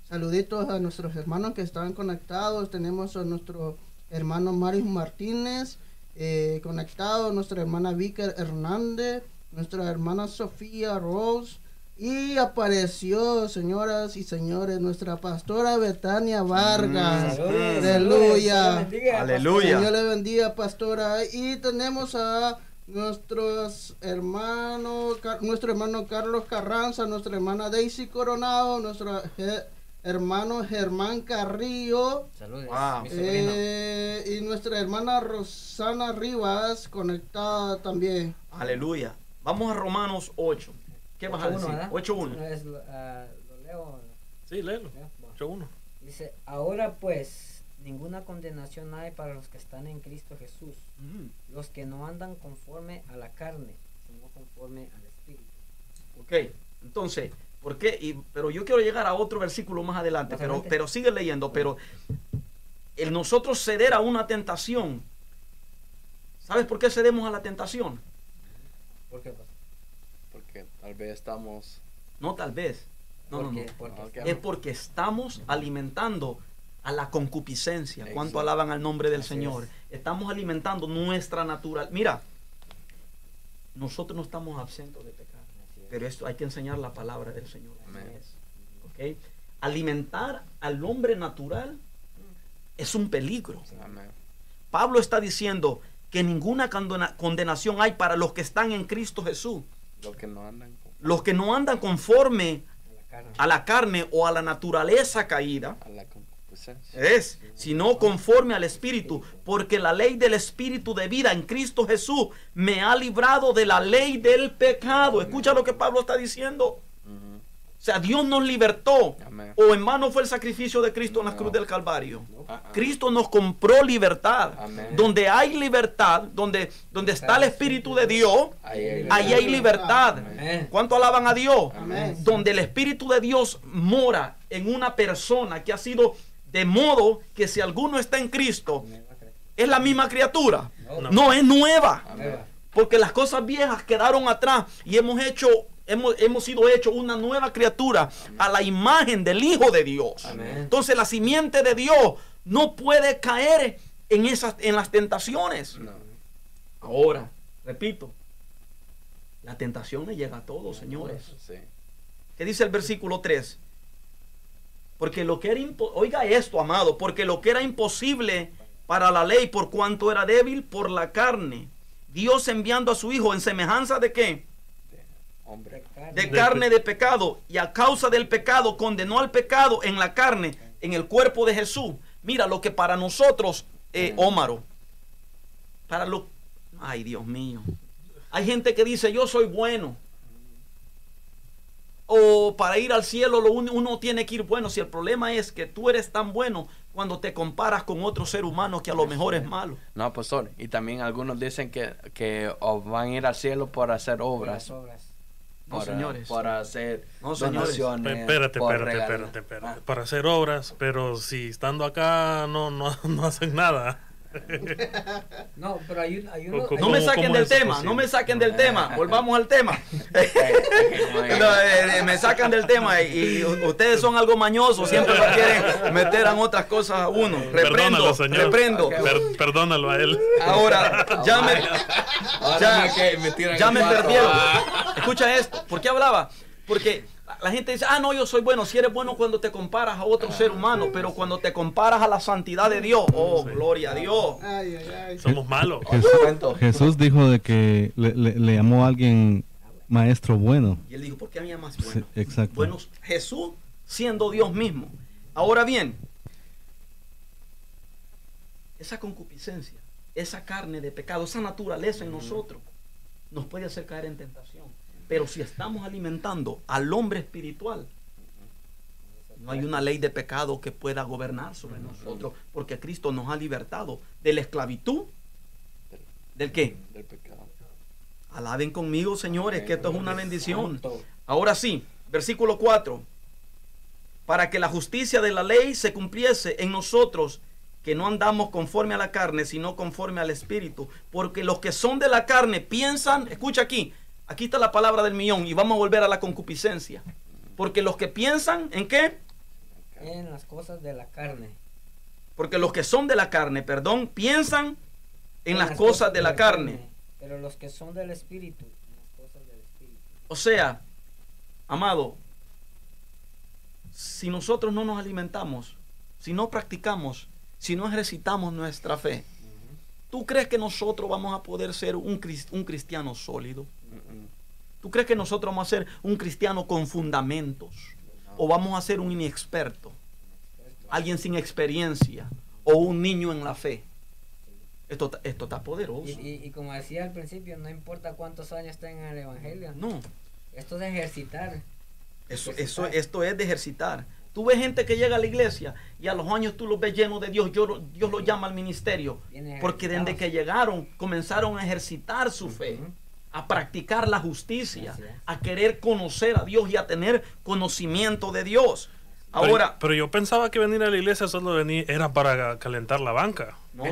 Saluditos a nuestros hermanos que están conectados. Tenemos a nuestro hermano Mario Martínez, eh, conectado, nuestra hermana Víker Hernández, nuestra hermana Sofía Rose. Y apareció, señoras y señores, nuestra pastora Betania Vargas. Mm, aleluya. Aleluya. Dios le bendiga, pastora. Y tenemos a nuestros hermanos, nuestro hermano Carlos Carranza, nuestra hermana Daisy Coronado, nuestro hermano Germán Carrillo. Saludos. Eh, y nuestra hermana Rosana Rivas conectada también. Aleluya. Vamos a Romanos 8. ¿Qué vas a decir? 8.1. Ah, ¿Lo leo? Sí, léelo. 8.1. Dice, ahora pues, ninguna condenación hay para los que están en Cristo Jesús. Mm. Los que no andan conforme a la carne, sino conforme al Espíritu. Ok, entonces ¿Por qué? Y, pero yo quiero llegar a otro versículo más adelante, pero, pero sigue leyendo. Pero el nosotros ceder a una tentación, ¿sabes por qué cedemos a la tentación? ¿Por qué? Porque tal vez estamos... No, tal vez. No, no, no. Es porque estamos alimentando a la concupiscencia. ¿Cuánto alaban al nombre del Señor? Estamos alimentando nuestra natural. Mira, nosotros no estamos absentos de pecado. Pero esto hay que enseñar la palabra del Señor. ¿Okay? Alimentar al hombre natural es un peligro. Pablo está diciendo que ninguna condenación hay para los que están en Cristo Jesús. Los que no andan, los que no andan conforme a la carne o a la naturaleza caída. Es, sino conforme al Espíritu, porque la ley del Espíritu de vida en Cristo Jesús me ha librado de la ley del pecado. Escucha lo que Pablo está diciendo. O sea, Dios nos libertó. O en mano fue el sacrificio de Cristo en la cruz del Calvario. Ah, ah. Cristo nos compró libertad. Donde hay libertad, donde, donde está el Espíritu de Dios, ahí hay libertad. ¿Cuánto alaban a Dios? Donde el Espíritu de Dios mora en una persona que ha sido de modo que si alguno está en Cristo, es la misma criatura. No, es nueva. Porque las cosas viejas quedaron atrás y hemos hecho, hemos, hemos sido hechos una nueva criatura a la imagen del Hijo de Dios. Entonces la simiente de Dios no puede caer en, esas, en las tentaciones. Ahora, repito, la tentación le llega a todos, señores. ¿Qué dice el versículo 3? Porque lo que era oiga esto, amado, porque lo que era imposible para la ley por cuanto era débil por la carne, Dios enviando a su hijo en semejanza de qué? De, de carne de pecado y a causa del pecado condenó al pecado en la carne, en el cuerpo de Jesús. Mira lo que para nosotros, eh, Ómaro, para lo, ay Dios mío, hay gente que dice yo soy bueno, o para ir al cielo lo uno, tiene que ir bueno. Si el problema es que tú eres tan bueno cuando te comparas con otro ser humano que a lo mejor es malo. No, pastor. Y también algunos dicen que, que van a ir al cielo por hacer obras. no, señores. Para hacer no, donaciones. Espérate, espérate, espérate, espérate. Para hacer obras, pero si estando acá no, no, (laughs) no hacen nada. (laughs) No, pero hay, un, hay uno, No me saquen del tema, no me saquen del tema. Volvamos al tema. (laughs) Eh, me sacan del tema y, ustedes son algo mañosos, siempre lo quieren meter en otras cosas a uno. Reprendo, reprendo. perdónalo a él. Ahora, (laughs) ya me, ya, ya me perdieron. Escucha esto, ¿por qué hablaba? Porque la gente dice, ah, no, yo soy bueno. Si eres bueno cuando te comparas a otro ser humano, pero cuando te comparas a la santidad de Dios, oh, gloria a Dios. Somos malos. Jesús, dijo de que le, llamó a alguien maestro bueno. Y él dijo, ¿por qué a mí llamas bueno? exacto. Bueno, Jesús siendo Dios mismo. Ahora bien, esa concupiscencia, esa carne de pecado, esa naturaleza en nosotros, nos puede hacer caer en tentación. Pero si estamos alimentando al hombre espiritual, no hay una ley de pecado que pueda gobernar sobre nosotros, porque Cristo nos ha libertado de la esclavitud. ¿Del qué? Del pecado. Alaben conmigo, señores, que esto es una bendición. Ahora sí, versículo 4. Para que la justicia de la ley se cumpliese en nosotros, que no andamos conforme a la carne, sino conforme al Espíritu. Porque los que son de la carne piensan, escucha aquí, aquí está la palabra del millón y vamos a volver a la concupiscencia. Porque los que piensan, ¿en qué? En las cosas de la carne. Porque los que son de la carne, perdón, piensan en, las, cosas, de la, carne. Pero los que son del Espíritu, en las cosas del Espíritu. O sea, amado, si nosotros no nos alimentamos, si no practicamos si no ejercitamos nuestra fe, ¿tú crees que nosotros vamos a poder ser un, un cristiano sólido? ¿Tú crees que nosotros vamos a ser un cristiano con fundamentos? ¿O vamos a ser un inexperto? ¿Alguien sin experiencia? ¿O un niño en la fe? Esto, esto está poderoso. Y, como decía al principio, no importa cuántos años tengan en el Evangelio. No. Esto es de ejercitar. Eso, eso, esto es de ejercitar. Tú ves gente que llega a la iglesia y a los años tú los ves llenos de Dios. Dios lo llama al ministerio. Porque desde que llegaron comenzaron a ejercitar su fe, a practicar la justicia, a querer conocer a Dios y a tener conocimiento de Dios. Ahora, pero, yo pensaba que venir a la iglesia solo venir era para calentar la banca. No,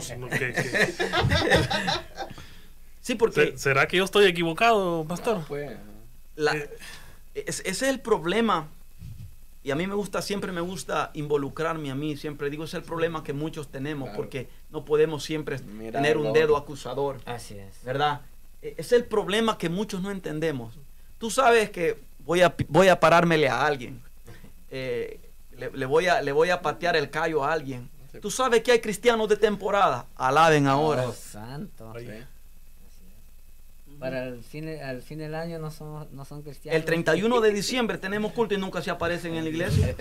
sí, porque ¿Será que yo estoy equivocado, pastor? pues, eh, ese es el problema y a mí me gusta, siempre me gusta involucrarme a mí, siempre digo, es el problema que muchos tenemos, porque no podemos siempre tener un dedo acusador. Así es. ¿Verdad? E, es el problema que muchos no entendemos. Tú sabes que voy a, voy a parármele a alguien, eh, le, voy a, le voy a patear el callo a alguien. Tú sabes que hay cristianos de temporada, alaben ahora. Oh, santo. Para el fin, al fin del año no son, no son cristianos. El 31 de diciembre tenemos culto y nunca se aparecen en la iglesia.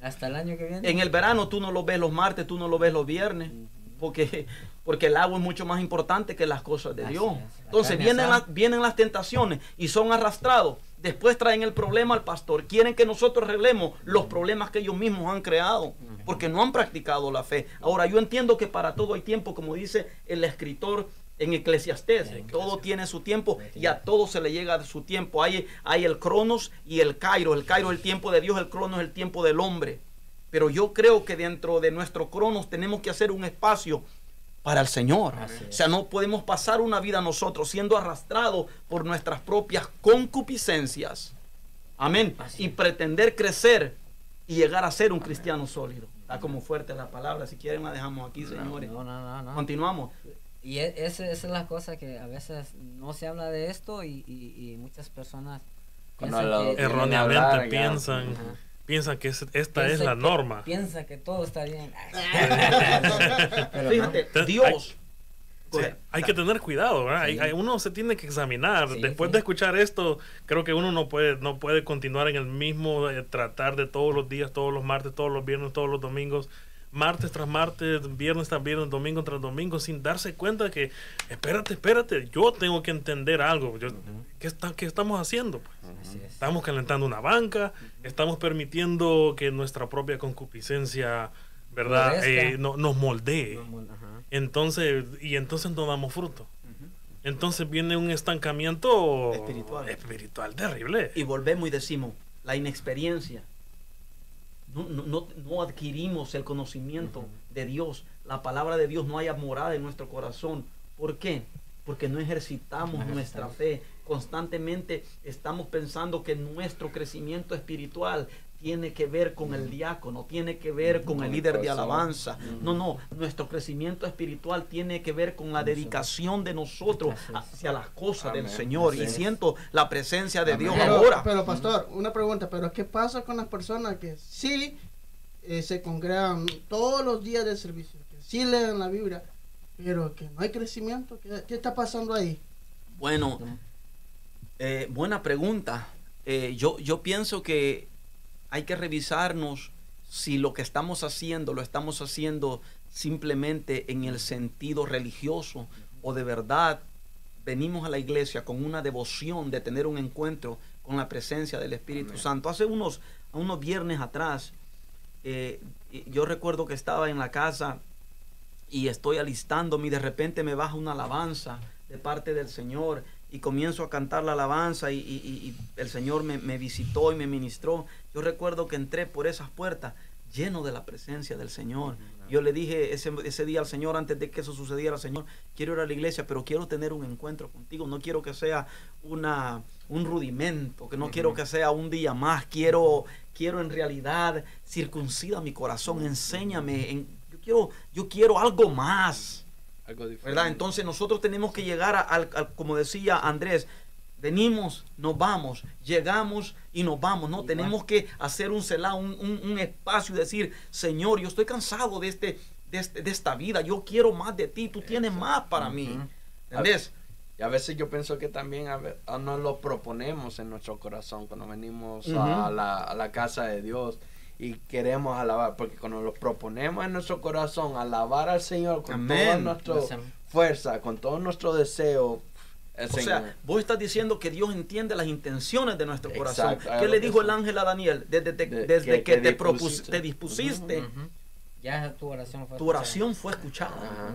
Hasta el año que viene. En el verano tú no lo ves los martes, tú no lo ves los viernes. Porque, porque el agua es mucho más importante que las cosas de Dios. Entonces vienen las, vienen las tentaciones y son arrastrados. Después traen el problema al pastor. Quieren que nosotros arreglemos los problemas que ellos mismos han creado. Porque no han practicado la fe. Ahora yo entiendo que para todo hay tiempo, como dice el escritor en Eclesiastés. Todo tiene su tiempo y a todo se le llega su tiempo. Hay, hay el cronos y el cairo. El cairo es el tiempo de Dios, el cronos es el tiempo del hombre. Pero yo creo que dentro de nuestro cronos tenemos que hacer un espacio para el Señor. O sea, no podemos pasar una vida nosotros siendo arrastrados por nuestras propias concupiscencias. Amén. Y pretender crecer y llegar a ser un cristiano sólido. Está como fuerte la palabra. Si quieren la dejamos aquí, señores. No, no, no, Continuamos. Y e, esa, es la cosa que a veces no se habla de esto y, muchas personas erróneamente piensan, piensan que esta es la norma. Piensa que todo está bien. (laughs) Fíjate, Dios. Hay, que tener cuidado, uno se tiene que examinar. Después de escuchar esto, creo que uno no puede, no puede continuar en el mismo eh, tratar de todos los días, todos los martes, todos los viernes, todos los domingos martes tras martes, viernes tras viernes, domingo tras domingo, sin darse cuenta que, espérate, espérate, yo tengo que entender algo. Yo, ¿qué, está, ¿Qué estamos haciendo? Pues? Estamos calentando una banca, estamos permitiendo que nuestra propia concupiscencia, ¿verdad?, eh, no, nos moldee. entonces, y entonces no damos fruto. Entonces viene un estancamiento espiritual. espiritual terrible. Y volvemos y decimos, la inexperiencia no, no, adquirimos el conocimiento de Dios. La palabra de Dios no haya morada en nuestro corazón. ¿Por qué? Porque no ejercitamos nuestra fe. constantemente estamos pensando que nuestro crecimiento espiritual tiene que ver con el diácono, tiene que ver con el líder de alabanza. No, no, nuestro crecimiento espiritual tiene que ver con la dedicación de nosotros hacia las cosas del Señor. Y siento la presencia de Dios ahora. Pero, pastor, una pregunta, pero ¿qué pasa con las personas que sí eh, se congregan todos los días de servicio, que sí leen la Biblia, pero que no hay crecimiento? ¿Qué, está pasando ahí? Bueno, eh, buena pregunta. Eh, yo, yo pienso que hay que revisarnos si lo que estamos haciendo lo estamos haciendo simplemente en el sentido religioso o de verdad venimos a la iglesia con una devoción de tener un encuentro con la presencia del Espíritu Santo. Hace unos, unos viernes atrás, eh, yo recuerdo que estaba en la casa y estoy alistándome y de repente me baja una alabanza de parte del Señor y comienzo a cantar la alabanza y, el Señor me, visitó y me ministró. Yo recuerdo que entré por esas puertas lleno de la presencia del Señor. Yo le dije ese, ese, día al Señor, antes de que eso sucediera, Señor, quiero ir a la iglesia, pero quiero tener un encuentro contigo. No quiero que sea una, un rudimento, que no quiero que sea un día más. Quiero, quiero en realidad circuncida mi corazón. Enséñame. En, yo, quiero, yo quiero algo más. ¿Verdad? Entonces nosotros tenemos que llegar al, como decía Andrés, venimos, nos vamos, llegamos y nos vamos, ¿no? Tenemos que hacer un celado, un, espacio y decir, Señor, yo estoy cansado de, este, este, de, esta vida, yo quiero más de ti, tú tienes más para mí. ¿Entendés? Y a veces yo pienso que también a nos lo proponemos en nuestro corazón cuando venimos a, la, a la casa de Dios y queremos alabar, porque cuando lo proponemos en nuestro corazón, alabar al Señor con toda nuestra fuerza, con todo nuestro deseo. o sea, vos estás diciendo que Dios entiende las intenciones de nuestro corazón. ¿Qué le dijo el ángel a Daniel? Desde, desde que, te, te, dispusiste, ya tu oración fue tu oración fue escuchada.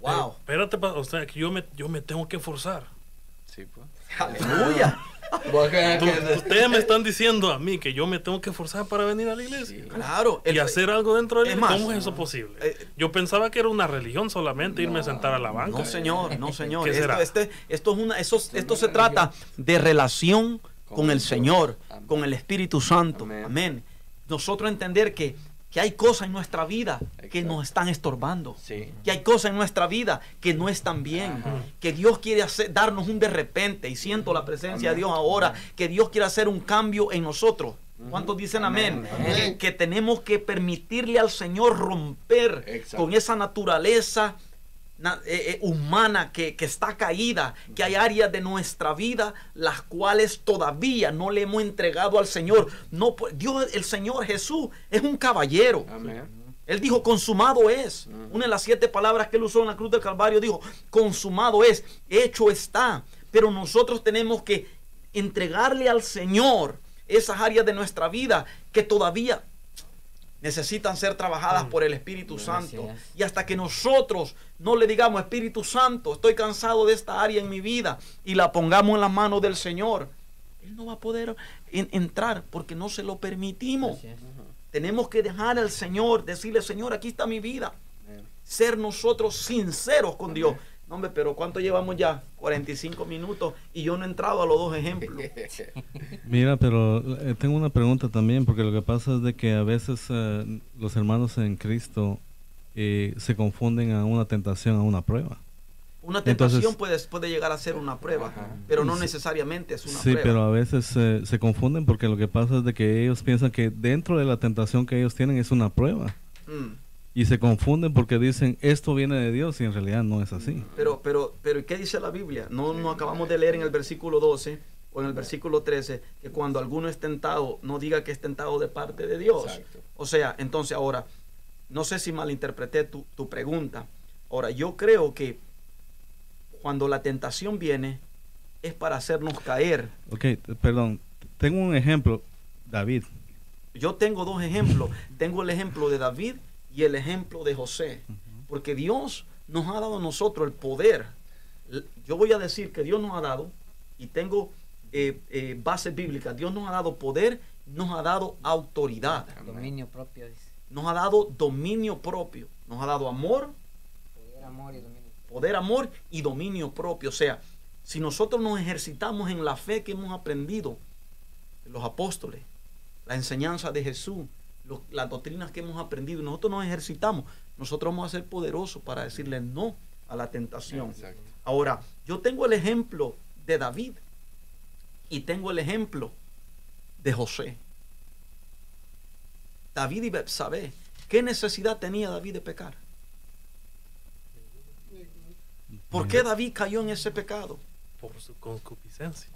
Wow. espérate, o sea, que yo me, yo me tengo que forzar. Sí, pues. Aleluya. Ustedes me están diciendo a mí que yo me tengo que forzar para venir a la iglesia. claro. y hacer algo dentro de la iglesia. ¿Cómo es eso posible? Eh, yo pensaba que era una religión solamente irme a sentar a la banca. No, señor, no, (laughs) señor. esto, este, esto, es una, esto, esto se trata de relación con el Señor, con el Espíritu Santo. Amén. Nosotros entender que que hay cosas en nuestra vida que nos están estorbando, que hay cosas en nuestra vida que no están bien, que Dios quiere hacer, darnos un de repente, y siento la presencia de Dios ahora, que Dios quiere hacer un cambio en nosotros. ¿Cuántos dicen amén? Que, tenemos que permitirle al Señor romper con esa naturaleza humana que, está caída, que hay áreas de nuestra vida las cuales todavía no le hemos entregado al Señor. No, Dios, el Señor Jesús es un caballero. Él dijo, consumado es. Una de las siete palabras que él usó en la cruz del Calvario dijo, consumado es, hecho está. Pero nosotros tenemos que entregarle al Señor esas áreas de nuestra vida que todavía necesitan ser trabajadas por el Espíritu Santo. Y hasta que nosotros no le digamos, Espíritu Santo, estoy cansado de esta área en mi vida y la pongamos en las manos del Señor, Él no va a poder entrar porque no se lo permitimos. Tenemos que dejar al Señor, decirle, Señor, aquí está mi vida. Ser nosotros sinceros con Dios. No, hombre, pero ¿cuánto llevamos ya? 45 minutos y yo no he entrado a los dos ejemplos. (laughs) Mira, pero eh, tengo una pregunta también, porque lo que pasa es de que a veces eh, los hermanos en Cristo eh, se confunden a una tentación, a una prueba. Una tentación puede, puede llegar a ser una prueba, pero no necesariamente es una prueba. Sí, pero a veces se confunden porque lo que pasa es de que ellos piensan que dentro de la tentación que ellos tienen es una prueba. Mm y se confunden porque dicen esto viene de Dios y en realidad no es así. Pero, pero, pero ¿qué dice la Biblia? No, no acabamos de leer en el versículo 12 o en el versículo 13 que cuando alguno es tentado, no diga que es tentado de parte de Dios. O sea, entonces ahora, no sé si malinterpreté tu, tu pregunta. Ahora, yo creo que cuando la tentación viene es para hacernos caer. Ok, perdón. Tengo un ejemplo, David. Yo tengo dos ejemplos. tengo el ejemplo de David y el ejemplo de José. Porque Dios nos ha dado a nosotros el poder. Yo voy a decir que Dios nos ha dado, y tengo eh, eh, base bíblica, Dios nos ha dado poder, nos ha dado autoridad. Dominio propio. Nos ha dado dominio propio. Nos ha dado amor. Poder, amor y dominio. Poder, amor y dominio propio. O sea, Si nosotros nos ejercitamos en la fe que hemos aprendido, los apóstoles, la enseñanza de Jesús, las doctrinas que hemos aprendido, nosotros nos ejercitamos, nosotros vamos a ser poderosos para decirle no a la tentación. Ahora, yo tengo el ejemplo de David y tengo el ejemplo de José. David y Betsabé, ¿qué necesidad tenía David de pecar? ¿Por qué David cayó en ese pecado? Por su concupiscencia.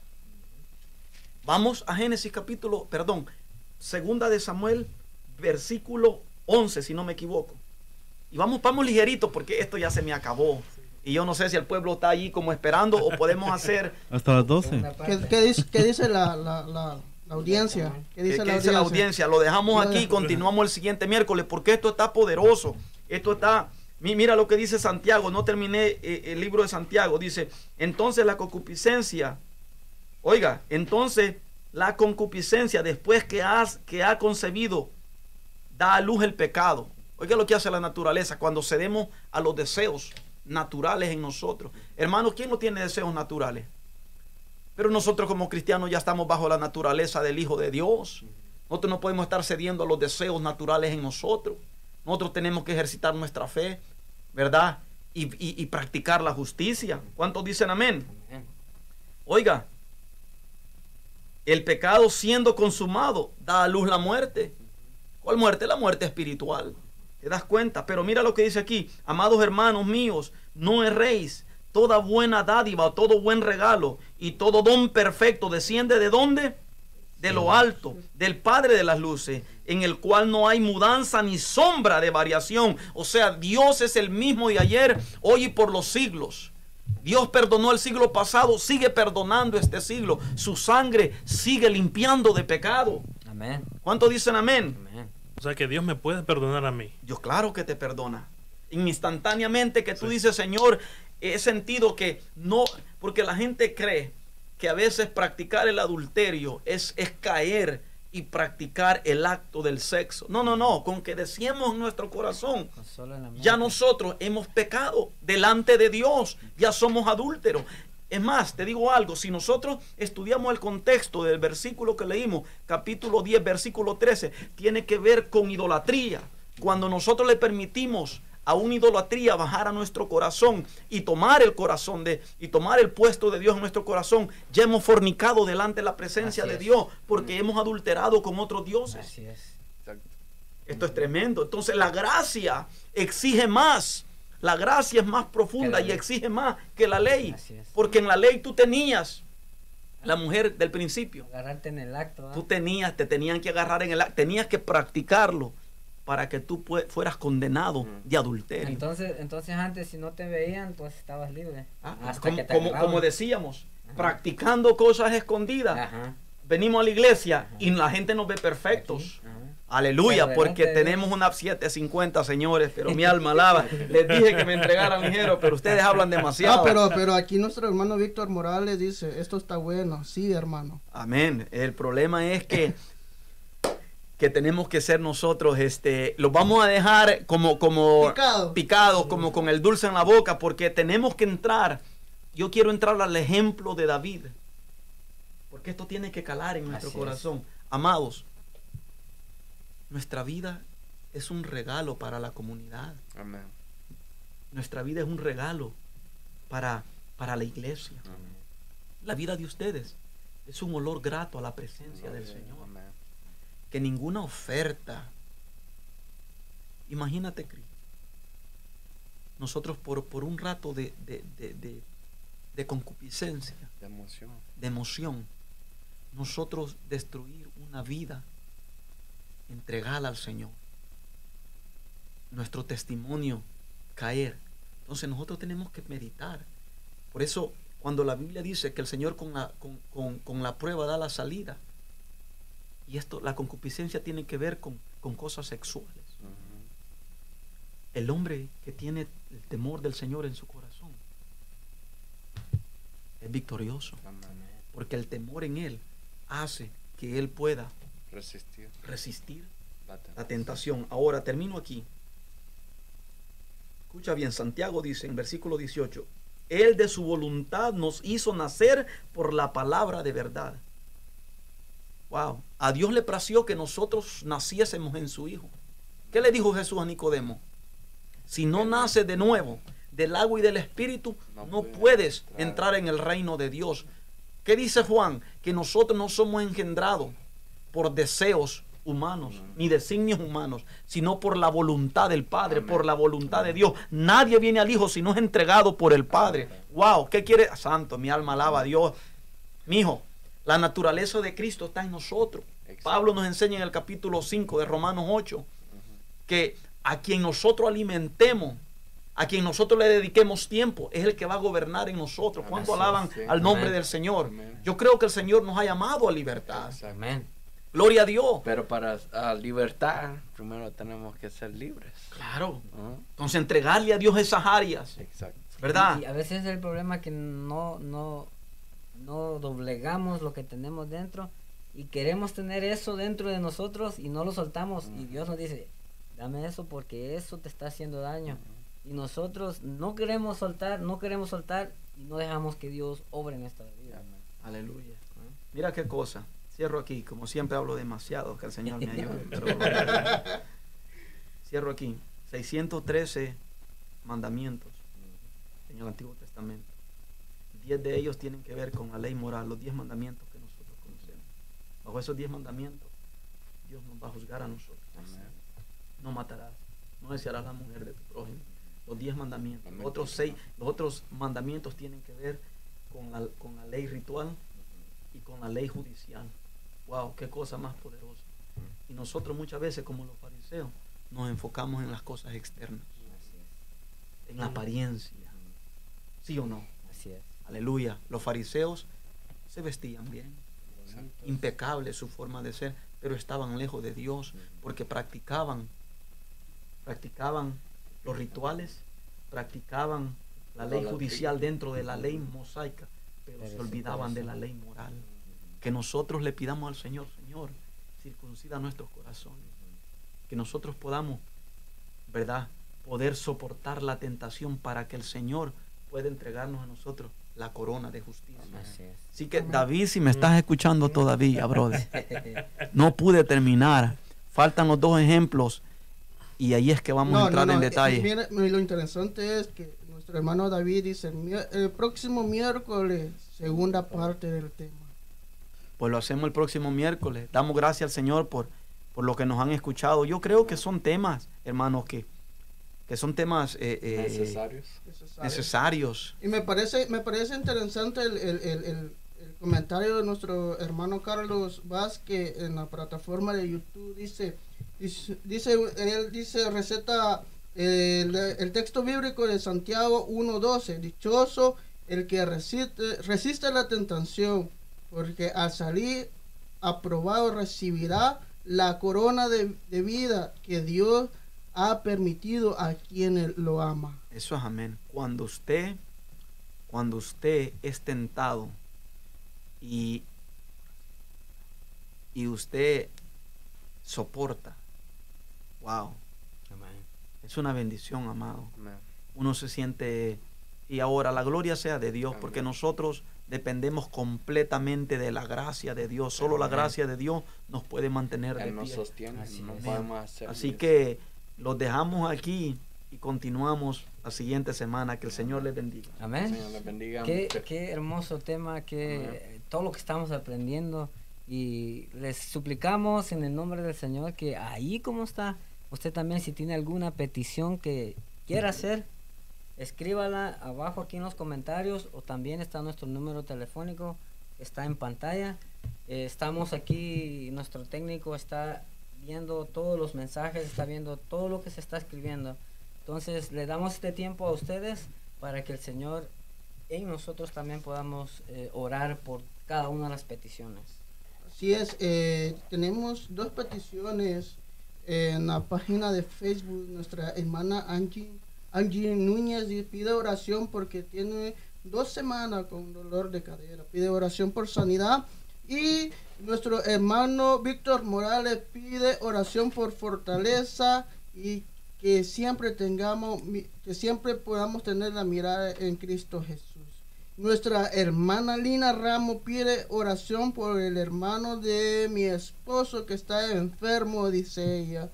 Vamos a Génesis capítulo, perdón, segunda de Samuel, versículo 11, si no me equivoco. Y vamos, vamos ligerito porque esto ya se me acabó. Y yo no sé si el pueblo está allí como esperando o podemos hacer... (laughs) Hasta las 12. ¿Qué, dice, la, audiencia? ¿Qué dice, la, audiencia? Lo dejamos aquí y continuamos el siguiente miércoles porque esto está poderoso. Esto está... Mira lo que dice Santiago, no terminé eh, el libro de Santiago. Dice, entonces la concupiscencia, oiga, entonces la concupiscencia después que, has, que ha concebido, da a luz el pecado. Oiga lo que hace la naturaleza cuando cedemos a los deseos naturales en nosotros. Hermanos, ¿quién no tiene deseos naturales? Pero nosotros como cristianos ya estamos bajo la naturaleza del Hijo de Dios. Nosotros no podemos estar cediendo a los deseos naturales en nosotros. Nosotros tenemos que ejercitar nuestra fe, ¿verdad? Y, practicar la justicia. ¿Cuántos dicen amén? Oiga, el pecado siendo consumado da a luz la muerte. ¿Cuál muerte? La muerte espiritual. ¿Te das cuenta? Pero mira lo que dice aquí. Amados hermanos míos, no erréis. Toda buena dádiva, todo buen regalo y todo don perfecto desciende de dónde? De lo alto, del Padre de las luces, en el cual no hay mudanza ni sombra de variación. O sea, Dios es el mismo de ayer, hoy y por los siglos. Dios perdonó el siglo pasado, sigue perdonando este siglo. Su sangre sigue limpiando de pecado. Amén. ¿Cuántos dicen amén? amén? O sea que Dios me puede perdonar a mí. Dios claro que te perdona. Instantáneamente que tú dices, Señor, he sentido que no, porque la gente cree que a veces practicar el adulterio es, es caer y practicar el acto del sexo. No, no, no, con que decíamos en nuestro corazón, ya nosotros hemos pecado delante de Dios, ya somos adúlteros. Es más, te digo algo, si nosotros estudiamos el contexto del versículo que leímos, capítulo 10, versículo 13, tiene que ver con idolatría. Cuando nosotros le permitimos a una idolatría bajar a nuestro corazón y tomar el corazón de y tomar el puesto de Dios en nuestro corazón, ya hemos fornicado delante de la presencia de Dios porque hemos adulterado con otros dioses. Así es. Esto es tremendo. Entonces la gracia exige más. La gracia es más profunda y exige más que la ley. Porque en la ley tú tenías la mujer del principio. Agarrarte en el acto. Tú tenías, te tenían que agarrar en el acto, tenías que practicarlo para que tú fueras condenado de adulterio. Entonces, entonces antes si no te veían, pues estabas libre. Ah, como, como, decíamos, practicando cosas escondidas. Venimos a la iglesia y la gente nos ve perfectos. Aleluya, porque tenemos una 750, señores, pero mi alma alaba. Les dije que me entregaran ligero, pero ustedes hablan demasiado. No, pero, pero aquí nuestro hermano Víctor Morales dice, esto está bueno. Sí, hermano. Amén. El problema es que que tenemos que ser nosotros, este, los vamos a dejar como, como picados, como con el dulce en la boca, porque tenemos que entrar. Yo quiero entrar al ejemplo de David, porque esto tiene que calar en nuestro corazón. Amados, nuestra vida es un regalo para la comunidad. Amén. Nuestra vida es un regalo para, para la iglesia. La vida de ustedes es un olor grato a la presencia del Señor. Que ninguna oferta. Imagínate, nosotros por, por un rato de, de, concupiscencia, de emoción. de emoción, nosotros destruir una vida entregada al Señor. Nuestro testimonio caer. Entonces nosotros tenemos que meditar. Por eso cuando la Biblia dice que el Señor con la, con, la prueba da la salida, y esto, la concupiscencia tiene que ver con, cosas sexuales. El hombre que tiene el temor del Señor en su corazón es victorioso. Porque el temor en él hace que él pueda Resistir. Resistir la tentación. Ahora termino aquí. Escucha bien, Santiago dice en versículo 18, Él de su voluntad nos hizo nacer por la palabra de verdad. Wow. A Dios le plació que nosotros naciésemos en su Hijo. ¿Qué le dijo Jesús a Nicodemo? Si no naces de nuevo del agua y del Espíritu, no, puedes entrar en el reino de Dios. ¿Qué dice Juan? Que nosotros no somos engendrados por deseos humanos, ni designios humanos, sino por la voluntad del Padre, por la voluntad de Dios. Nadie viene al Hijo si no es entregado por el Padre. Wow, ¿qué quiere? Santo, mi alma alaba a Dios. Mi hijo, la naturaleza de Cristo está en nosotros. Pablo nos enseña en el capítulo 5 de Romanos 8 que a quien nosotros alimentemos, a quien nosotros le dediquemos tiempo, es el que va a gobernar en nosotros. ¿Cuánto alaban al nombre del Señor? Yo creo que el Señor nos ha llamado a libertad. Amén. Gloria a Dios. Pero para libertad, primero tenemos que ser libres. Claro. Entonces entregarle a Dios esas áreas. Exacto. ¿Verdad? Y, a veces es el problema que no, no, no doblegamos lo que tenemos dentro y queremos tener eso dentro de nosotros y no lo soltamos. Y Dios nos dice, dame eso porque eso te está haciendo daño. Y nosotros no queremos soltar, no queremos soltar y no dejamos que Dios obre en esta vida. Aleluya. Mira qué cosa. Cierro aquí, como siempre hablo demasiado, que el Señor me ayude. (laughs) cierro aquí. 613 mandamientos en el Antiguo Testamento. Diez de ellos tienen que ver con la ley moral, los diez mandamientos que nosotros conocemos. Bajo esos diez mandamientos, Dios nos va a juzgar a nosotros. No matarás, no desearás la mujer de tu prójimo. Los diez mandamientos. Los otros seis, los otros mandamientos tienen que ver con la, con la ley ritual y con la ley judicial. Wow, qué cosa más poderosa. Y nosotros muchas veces, como los fariseos, nos enfocamos en las cosas externas, en la apariencia. ¿Sí o no? Así es. Aleluya. Los fariseos se vestían bien, impecable su forma de ser, pero estaban lejos de Dios porque practicaban, practicaban los rituales, practicaban la ley judicial dentro de la ley mosaica, pero se olvidaban de la ley moral que nosotros le pidamos al Señor, Señor, circuncida nuestros corazones, que nosotros podamos, ¿verdad?, poder soportar la tentación para que el Señor pueda entregarnos a nosotros la corona de justicia. Así, que David, si me estás escuchando todavía, (laughs) brother, no pude terminar. Faltan los dos ejemplos y ahí es que vamos a entrar en detalle. lo interesante es que nuestro hermano David dice, el próximo miércoles, segunda parte del tema pues lo hacemos el próximo miércoles. Damos gracias al Señor por, por lo que nos han escuchado. Yo creo que son temas, hermanos, que, que son temas eh, eh, necesarios. necesarios. Y me parece, me parece interesante el, comentario de nuestro hermano Carlos Vázquez en la plataforma de YouTube. Dice, dice, él dice, receta el, el texto bíblico de Santiago 1.12. Dichoso el que resiste, resiste la tentación porque al salir aprobado recibirá la corona de, vida que Dios ha permitido a quienes lo ama. Eso es amén. Cuando usted, cuando usted es tentado y, y usted soporta, wow. Es una bendición, amado. Uno se siente, y ahora la gloria sea de Dios, porque nosotros dependemos completamente de la gracia de Dios. Solo la gracia de Dios nos puede mantener de pie. sostiene, Así, que los dejamos aquí y continuamos la siguiente semana. Que el Señor les bendiga. Amén. Qué, hermoso tema, que todo lo que estamos aprendiendo. Y les suplicamos en el nombre del Señor que ahí como está, usted también si tiene alguna petición que quiera hacer, escríbala abajo aquí en los comentarios o también está nuestro número telefónico, está en pantalla. Eh, estamos aquí, nuestro técnico está viendo todos los mensajes, está viendo todo lo que se está escribiendo. Entonces le damos este tiempo a ustedes para que el Señor en nosotros también podamos eh, orar por cada una de las peticiones. Así es, eh, tenemos dos peticiones en la página de Facebook, nuestra hermana Angie Angie Núñez pide oración porque tiene dos semanas con dolor de cadera. Pide oración por sanidad. Y nuestro hermano Víctor Morales pide oración por fortaleza y que siempre tengamos, que siempre podamos tener la mirada en Cristo Jesús. Nuestra hermana Lina Ramos pide oración por el hermano de mi esposo que está enfermo, dice ella.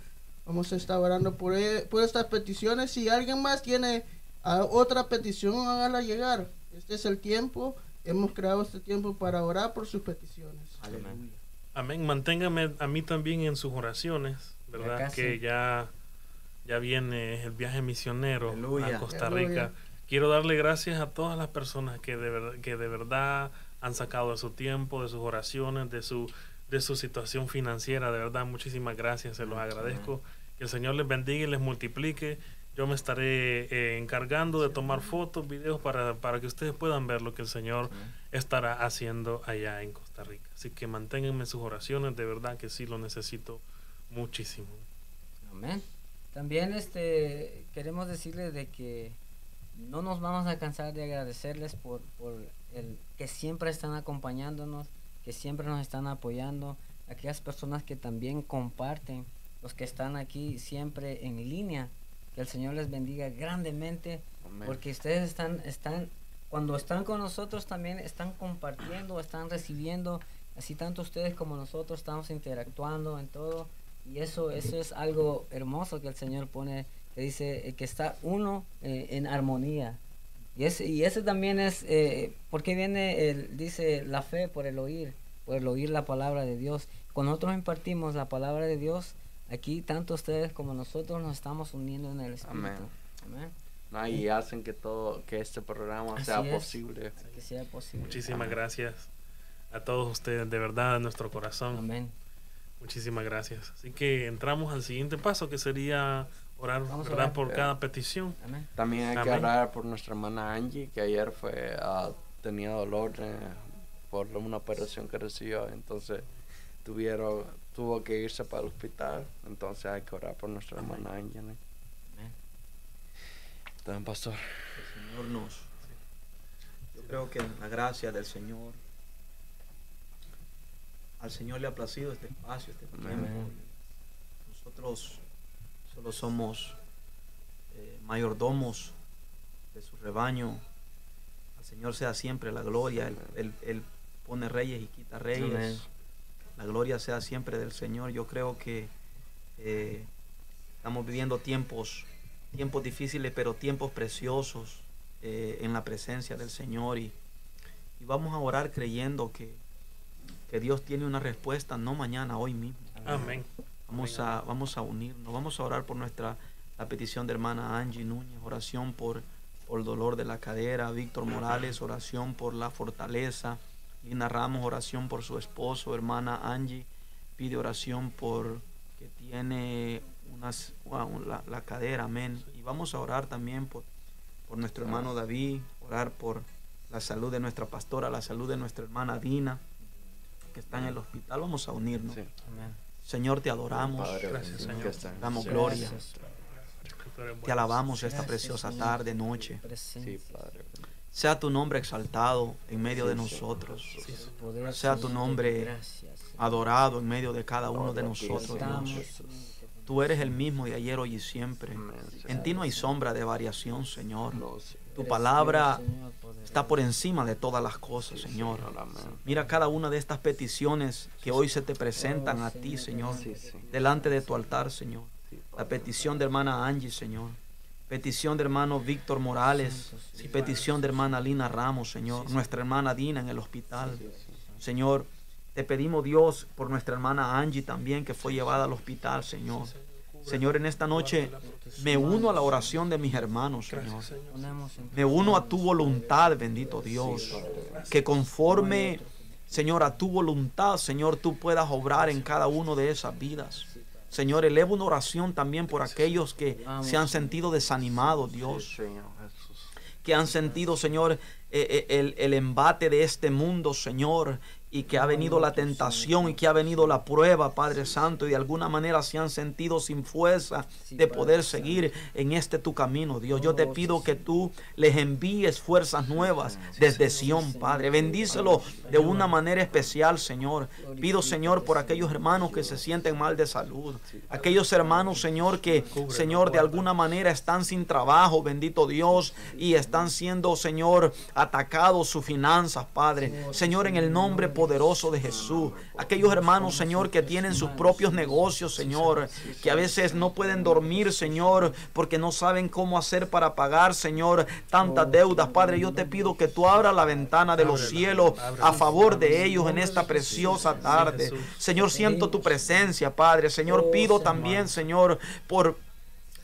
Vamos a estar orando por, e, por estas peticiones. Si alguien más tiene ah, otra petición, hágala llegar. Este es el tiempo. Hemos creado este tiempo para orar por sus peticiones. Amén. Amén. Manténgame a mí también en sus oraciones, ¿verdad? Que ya, ya viene el viaje misionero a Costa Rica. Quiero darle gracias a todas las personas que de, verdad, que de verdad han sacado de su tiempo, de sus oraciones, de su, de su situación financiera. De verdad, muchísimas gracias, se los agradezco. Que el Señor les bendiga y les multiplique. Yo me estaré eh, encargando de tomar fotos, videos para, para que ustedes puedan ver lo que el Señor estará haciendo allá en Costa Rica. Así que manténganme sus oraciones, de verdad que sí lo necesito muchísimo. Amén. También este queremos decirles de que no nos vamos a cansar de agradecerles por, por el que siempre están acompañándonos, que siempre nos están apoyando, aquellas personas que también comparten, los que están aquí siempre en línea, que el Señor les bendiga grandemente, porque ustedes están, están, cuando están con nosotros también están compartiendo, están recibiendo, así tanto ustedes como nosotros estamos interactuando en todo, y eso, eso es algo hermoso que el Señor pone que dice eh, que está uno eh, en armonía. Y ese, y ese también es, eh, porque viene, el, dice, la fe por el oír, por el oír la palabra de Dios. Cuando nosotros impartimos la palabra de Dios, aquí tanto ustedes como nosotros nos estamos uniendo en el Espíritu. Amén. y hacen que todo, que este programa sea posible. Que sea posible. Muchísimas gracias a todos ustedes, de verdad, de nuestro corazón. Amén. Muchísimas gracias. Así que entramos al siguiente paso, que sería orar, ¿verdad? por cada petición. También hay que orar por nuestra hermana Angie, que ayer fue uh, tenía dolor eh, por una operación que recibió, entonces tuvieron tuvo que irse para el hospital, entonces hay que orar por nuestra hermana Angie. Amén. Pastor. El Señor nos yo creo que la gracia del Señor al Señor le ha placido este espacio, este tiempo. Nosotros solo somos eh, mayordomos de su rebaño. Al Señor sea siempre la gloria. Él, pone reyes y quita reyes. La gloria sea siempre del Señor. Yo creo que eh, estamos viviendo tiempos, tiempos difíciles, pero tiempos preciosos eh, en la presencia del Señor. Y, y vamos a orar creyendo que que Dios tiene una respuesta, no mañana, hoy mismo. Amén. Vamos a, vamos a unirnos, vamos a orar por nuestra la petición de hermana Angie Núñez, oración por, por el dolor de la cadera, Víctor Morales, oración por la fortaleza, Lina Ramos, oración por su esposo, hermana Angie, pide oración por que tiene unas, la, la, cadera, amén. Y vamos a orar también por, por nuestro hermano David, orar por la salud de nuestra pastora, la salud de nuestra hermana Dina, que está en el hospital, vamos a unirnos. Señor, te adoramos. Gracias, Señor. Damos gloria. Te alabamos esta preciosa tarde, noche. Sea tu nombre exaltado en medio de nosotros. Sea tu nombre adorado en medio de cada uno de nosotros, Dios. Tú eres el mismo de ayer, hoy y siempre. En ti no hay sombra de variación, Señor. Tu palabra está por encima de todas las cosas, Señor. Mira cada una de estas peticiones que hoy se te presentan a ti, Señor, delante de tu altar, Señor. La petición de hermana Angie, Señor. Petición de hermano Víctor Morales y petición de hermana Lina Ramos, Señor. Nuestra hermana Dina en el hospital. Señor, te pedimos Dios por nuestra hermana Angie también que fue llevada al hospital, Señor. Señor, en esta noche me uno a la oración de mis hermanos, Señor. Me uno a tu voluntad, bendito Dios. Que conforme, Señor, a tu voluntad, Señor, tú puedas obrar en cada uno de esas vidas. Señor, elevo una oración también por aquellos que se han sentido desanimados, Dios. Que han sentido, Señor, eh, eh, el, el embate de este mundo, Señor, y que ha venido la tentación y que ha venido la prueba, Padre Santo, y de alguna manera se han sentido sin fuerza de poder seguir en este tu camino, Dios. Yo te oh, pido que tú les envíes fuerzas nuevas desde Sión, Padre. Bendícelo de una manera especial, Señor. Pido, Señor, por aquellos hermanos que se sienten mal de salud. Aquellos hermanos, Señor, que, Señor, de alguna manera están sin trabajo, bendito Dios, y están siendo, Señor, atacados sus finanzas, Padre. Señor, en el nombre poderoso de Jesús. Aquellos hermanos, Señor, que tienen sus propios negocios, Señor, que a veces no pueden dormir, Señor, porque no saben cómo hacer para pagar, Señor, tantas deudas. Padre, yo te pido que tú abras la ventana de los cielos a favor de ellos en esta preciosa tarde. Señor, siento tu presencia, Padre. Señor, pido también, Señor, por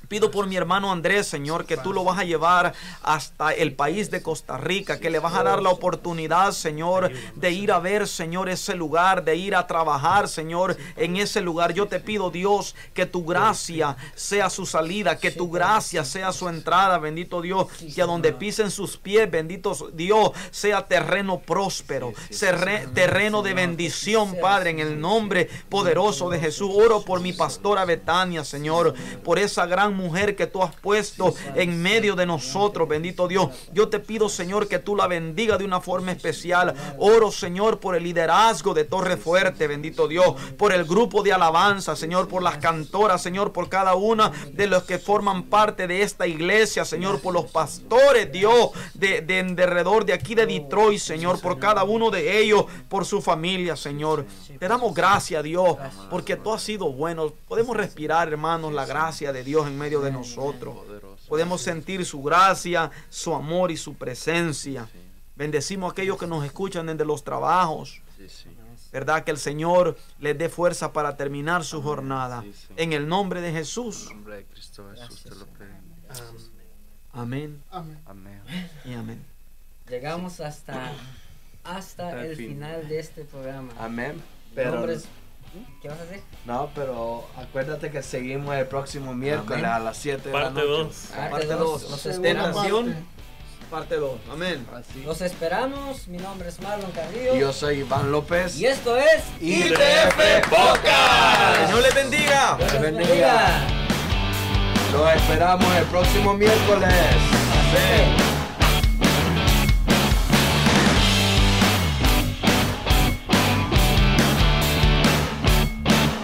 Pido por mi hermano Andrés, Señor, que tú lo vas a llevar hasta el país de Costa Rica, que le vas a dar la oportunidad, Señor, de ir a ver, Señor, ese lugar, de ir a trabajar, Señor, en ese lugar. Yo te pido, Dios, que tu gracia sea su salida, que tu gracia sea su entrada, bendito Dios, que a donde pisen sus pies, bendito Dios, sea terreno próspero, terreno de bendición, Padre, en el nombre poderoso de Jesús. Oro por mi pastora Betania, Señor, por esa gran mujer que tú has puesto en medio de nosotros, bendito Dios. Yo te pido, Señor, que tú la bendiga de una forma especial. Oro, Señor, por el liderazgo de Torre Fuerte, bendito Dios, por el grupo de alabanza, Señor, por las cantoras, Señor, por cada una de los que forman parte de esta iglesia, Señor, por los pastores, Dios, de, de, de alrededor de aquí de Detroit, Señor, por cada uno de ellos, por su familia, Señor. Te damos gracias, Dios, porque tú has sido bueno. Podemos respirar, hermanos, la gracia de Dios en medio de nosotros. Podemos sentir su gracia, su amor y su presencia. Bendecimos a aquellos que nos escuchan desde los trabajos. ¿Verdad? Que el Señor les dé fuerza para terminar su jornada. En el nombre de Jesús. Amén. Amén. Y amén. Llegamos hasta, hasta el final de este programa. Amén. Pero... ¿Qué vas a hacer? No, pero acuérdate que seguimos el próximo miércoles a las 7 de la noche. Dos. Parte 2. Nos esperamos. Parte 2. Amén. Los esperamos. Mi nombre es Marlon Carrillo. yo soy Iván López. Y esto es ITF Podcast. Dios les bendiga. Dios les bendiga. Los esperamos el próximo miércoles. Amén.